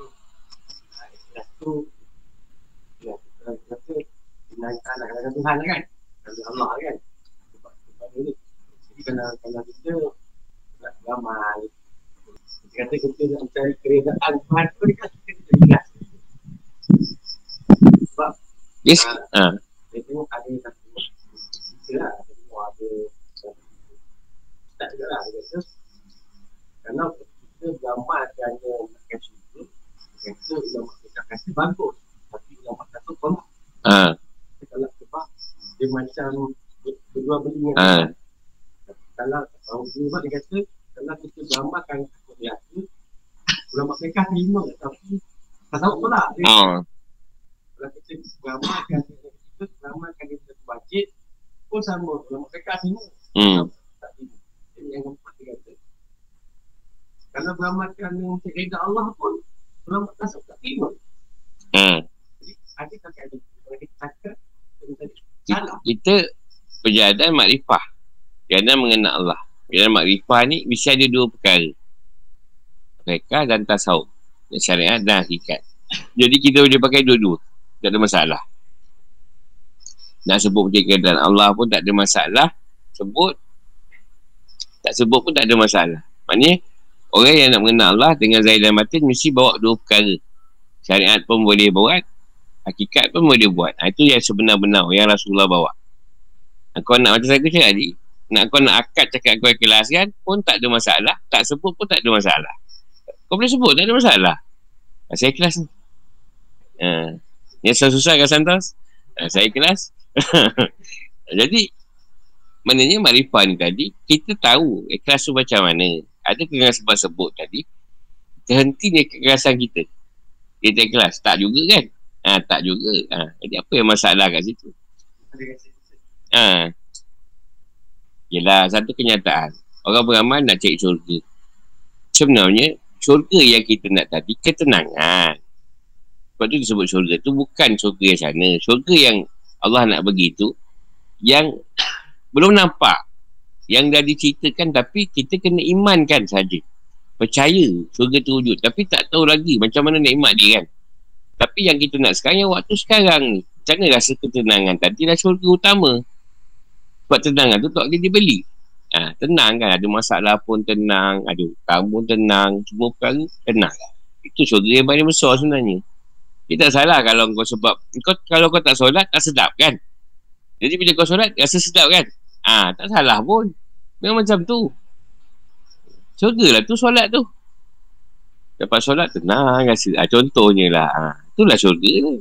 kita kata anak Tuhan kan dari Allah kan sebab sebab ini jadi kalau kita beramal kita kata kita nak mencari keredaan. Tuhan tu dia kata kita ikhlas sebab Yes. Ha. dia tengok ada satu kita lah dia tengok ada tak juga lah dia kata. Kalau kita beramalkan dia nak kasi itu kata ulama kita kasi bagus. Tapi ulama kata tolak Ha. kalau sebab dia macam ber- berdua berdua Ha. kalau orang ulama dia kata kalau kita beramalkan aku dia tu ulama mereka terima tapi tak tahu tolak dia Ha. kalau kita beramalkan kita beramalkan dia satu wajib pun sama ulama mereka terima Hmm. tak jadi yang keempat dia kata kalau beramalkan yang untuk reda Allah pun ulama tak tak terima Ha. ada tak ada kalau kita cakap kita salah Kita perjalanan makrifah. Perjalanan mengenal Allah. Perjalanan makrifah ni mesti ada dua perkara. Mereka dan tasawuf. Syariat dan hakikat. Jadi kita boleh pakai dua-dua. Tak ada masalah. Nak sebut macam keadaan Allah pun tak ada masalah. Sebut. Tak sebut pun tak ada masalah. Maknanya, orang yang nak mengenal Allah dengan zahir dan batin mesti bawa dua perkara. Syariat pun boleh buat. Hakikat pun boleh buat. Ha, itu yang sebenar-benar yang Rasulullah bawa. Ha, kau nak macam saya cakap tadi. Nak kau nak akad cakap kau ikhlas kan pun tak ada masalah. Tak sebut pun tak ada masalah. Kau boleh sebut tak ada masalah. Ha, saya ikhlas ni. Ha. Yang susah-susah kan Santos? Ha, saya ikhlas. Jadi, maknanya makrifah ni tadi, kita tahu ikhlas tu macam mana. Ada dengan sebab sebut tadi, terhentinya kekerasan kita. Kita ikhlas. Tak juga kan? Ha, tak juga. Ha, jadi apa yang masalah kat situ? Ha. Yelah, satu kenyataan. Orang beramal nak cari syurga. Sebenarnya, syurga yang kita nak tadi, ketenangan. Sebab tu disebut syurga tu bukan syurga yang sana. Syurga yang Allah nak bagi tu, yang belum nampak. Yang dah diceritakan tapi kita kena imankan saja. Percaya syurga tu wujud. Tapi tak tahu lagi macam mana nikmat dia kan. Tapi yang kita nak sekarang, yang waktu sekarang ni. Macam mana rasa ketenangan tadi dah syurga utama. Sebab tenangan tu tak boleh dibeli. Ha, tenang kan. Ada masalah pun tenang. Ada hutang pun tenang. Semua perkara tenang. Itu syurga yang paling besar sebenarnya. Dia tak salah kalau kau sebab kau, kalau kau tak solat tak sedap kan. Jadi bila kau solat rasa sedap kan. Ah, tak salah pun. Memang macam tu. Syurga lah tu solat tu. Dapat solat tenang rasa. Ah, contohnya lah. Ah, itulah syurga tu.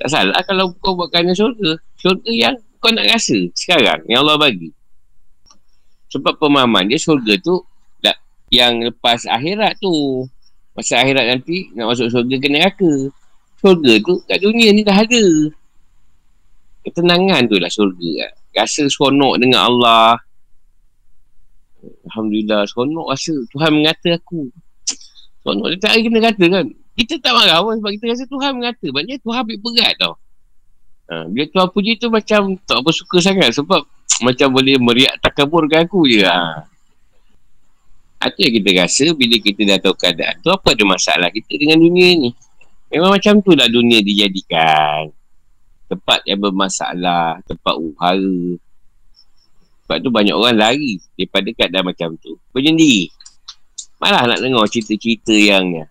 Tak salah kalau kau buat kerana syurga. Syurga yang kau nak rasa sekarang yang Allah bagi. Sebab pemahaman dia syurga tu dah, yang lepas akhirat tu. Masa akhirat nanti nak masuk syurga ke neraka. Syurga tu kat dunia ni dah ada. Ketenangan tu lah syurga. Rasa seronok dengan Allah. Alhamdulillah seronok rasa Tuhan mengata aku. Seronok dia tak kena kata kan. Kita tak marah pun sebab kita rasa Tuhan mengata. Maknanya Tuhan ambil berat tau. Ha, bila Tuhan puji tu macam tak apa suka sangat sebab macam boleh meriak takaburkan aku je. Ha. Itu yang kita rasa bila kita dah tahu keadaan tu apa ada masalah kita dengan dunia ni. Memang macam tu lah dunia dijadikan. Tempat yang bermasalah, tempat uhara. Sebab tu banyak orang lari daripada keadaan macam tu. Berjendi. Malah nak dengar cerita-cerita yang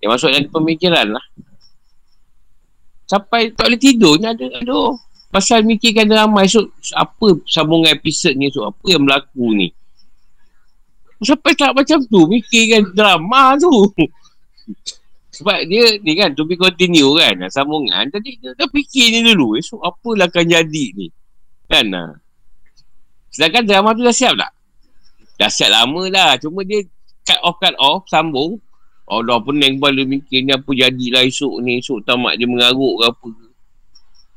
yang masuk dalam pemikiran lah. Sampai tak boleh tidur ni ada. Aduh. Pasal mikirkan drama esok apa sambungan episod ni esok apa yang berlaku ni. Sampai tak macam tu mikirkan drama tu. Sebab dia ni kan to be continue kan sambungan. Tadi dia dah fikir ni dulu esok apalah akan jadi ni. Kan lah. Sedangkan drama tu dah siap tak? Dah siap lama dah. Cuma dia cut off cut off sambung. Oh dah pening kepala mikir ni apa jadilah esok ni. Esok tamat dia mengaruk ke apa.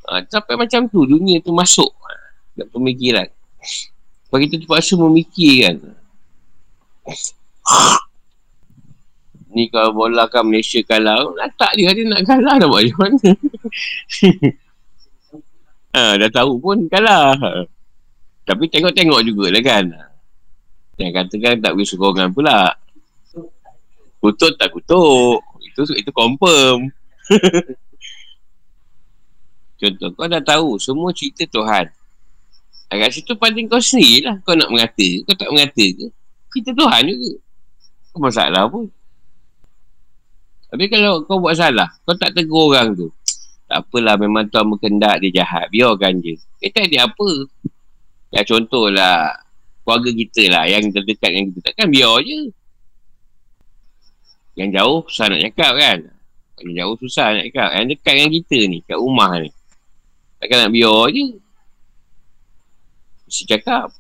Ha, sampai macam tu dunia tu masuk. Ha, pemikiran. Sebab kita terpaksa memikirkan. Ni kalau bola kan Malaysia kalah, tak dia dia nak kalah nak buat macam mana? ha, dah tahu pun kalah. Tapi tengok-tengok jugalah kan. Yang katakan tak boleh sokongan pula. Kutuk tak kutuk. Itu itu confirm. Contoh, kau dah tahu semua cerita Tuhan. Agak situ paling kau sendiri lah. Kau nak mengata, kau tak mengata ke? kita Tuhan juga. Masalah pun. Tapi kalau kau buat salah, kau tak tegur orang tu. Tak apalah, memang Tuhan berkendak dia jahat. Biarkan je. Eh, tak ada apa. Ya contohlah, keluarga kita lah yang terdekat dengan kita. Takkan biar je. Yang jauh susah nak cakap kan. Yang jauh susah nak cakap. Yang dekat dengan kita ni, kat rumah ni. Takkan nak biar je. Mesti cakap.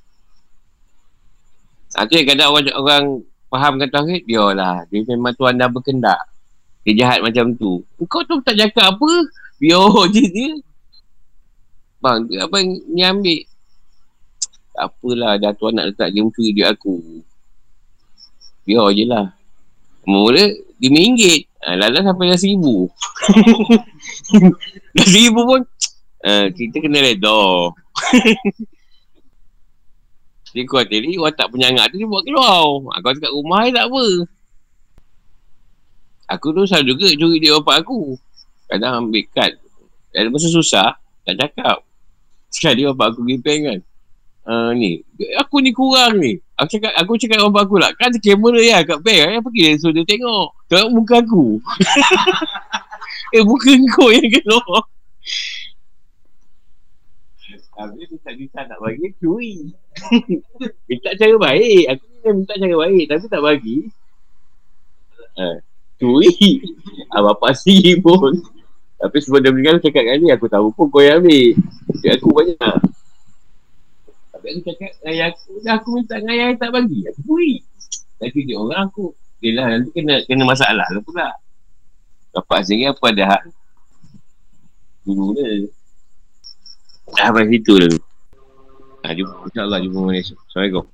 Yang kadang orang, orang fahamkan Tauhid, biarlah. Dia memang Tuhan dah berkendak. Dia jahat macam tu. Kau tu tak cakap apa, biar je dia. Bang, apa ni ambil? Tak apalah, dah Tuhan nak letak dia mencuri duit aku. Biar je lah. Mula, RM5. Ha, Lala sampai dah RM1,000. dah RM1,000 pun, uh, kita kena redor. Dia kata ni watak penyangak tu dia buat keluar. Aku kat rumah dia tak apa. Aku tu selalu juga curi dia bapak aku. Kadang ambil kad. Dan masa susah, tak cakap. Sekali bapak aku gipeng kan. Uh, ni, aku ni kurang ni. Aku cakap, aku cakap dengan bapak aku lah. Kan kamera ya kat bank. Yang pergi dia suruh dia tengok. Tengok muka aku. eh, muka kau yang keluar. Habis dia tak bisa nak bagi, curi. minta cara baik. Aku ni minta cara baik tapi tak bagi. Uh, curi. ah, bapak si pun. Tapi sebelum dia meninggal cakap kat ni aku tahu pun kau yang ambil. Cik aku banyak. Tapi aku cakap ayah aku, dah aku minta dengan ayah tak bagi. Aku curi. Tapi dia orang aku. Dia lah nanti kena, kena masalah lah pula. Bapak sendiri apa ada hak. Dulu dia. Sampai situ dulu. Ha, jumpa. InsyaAllah jumpa Malaysia. Assalamualaikum.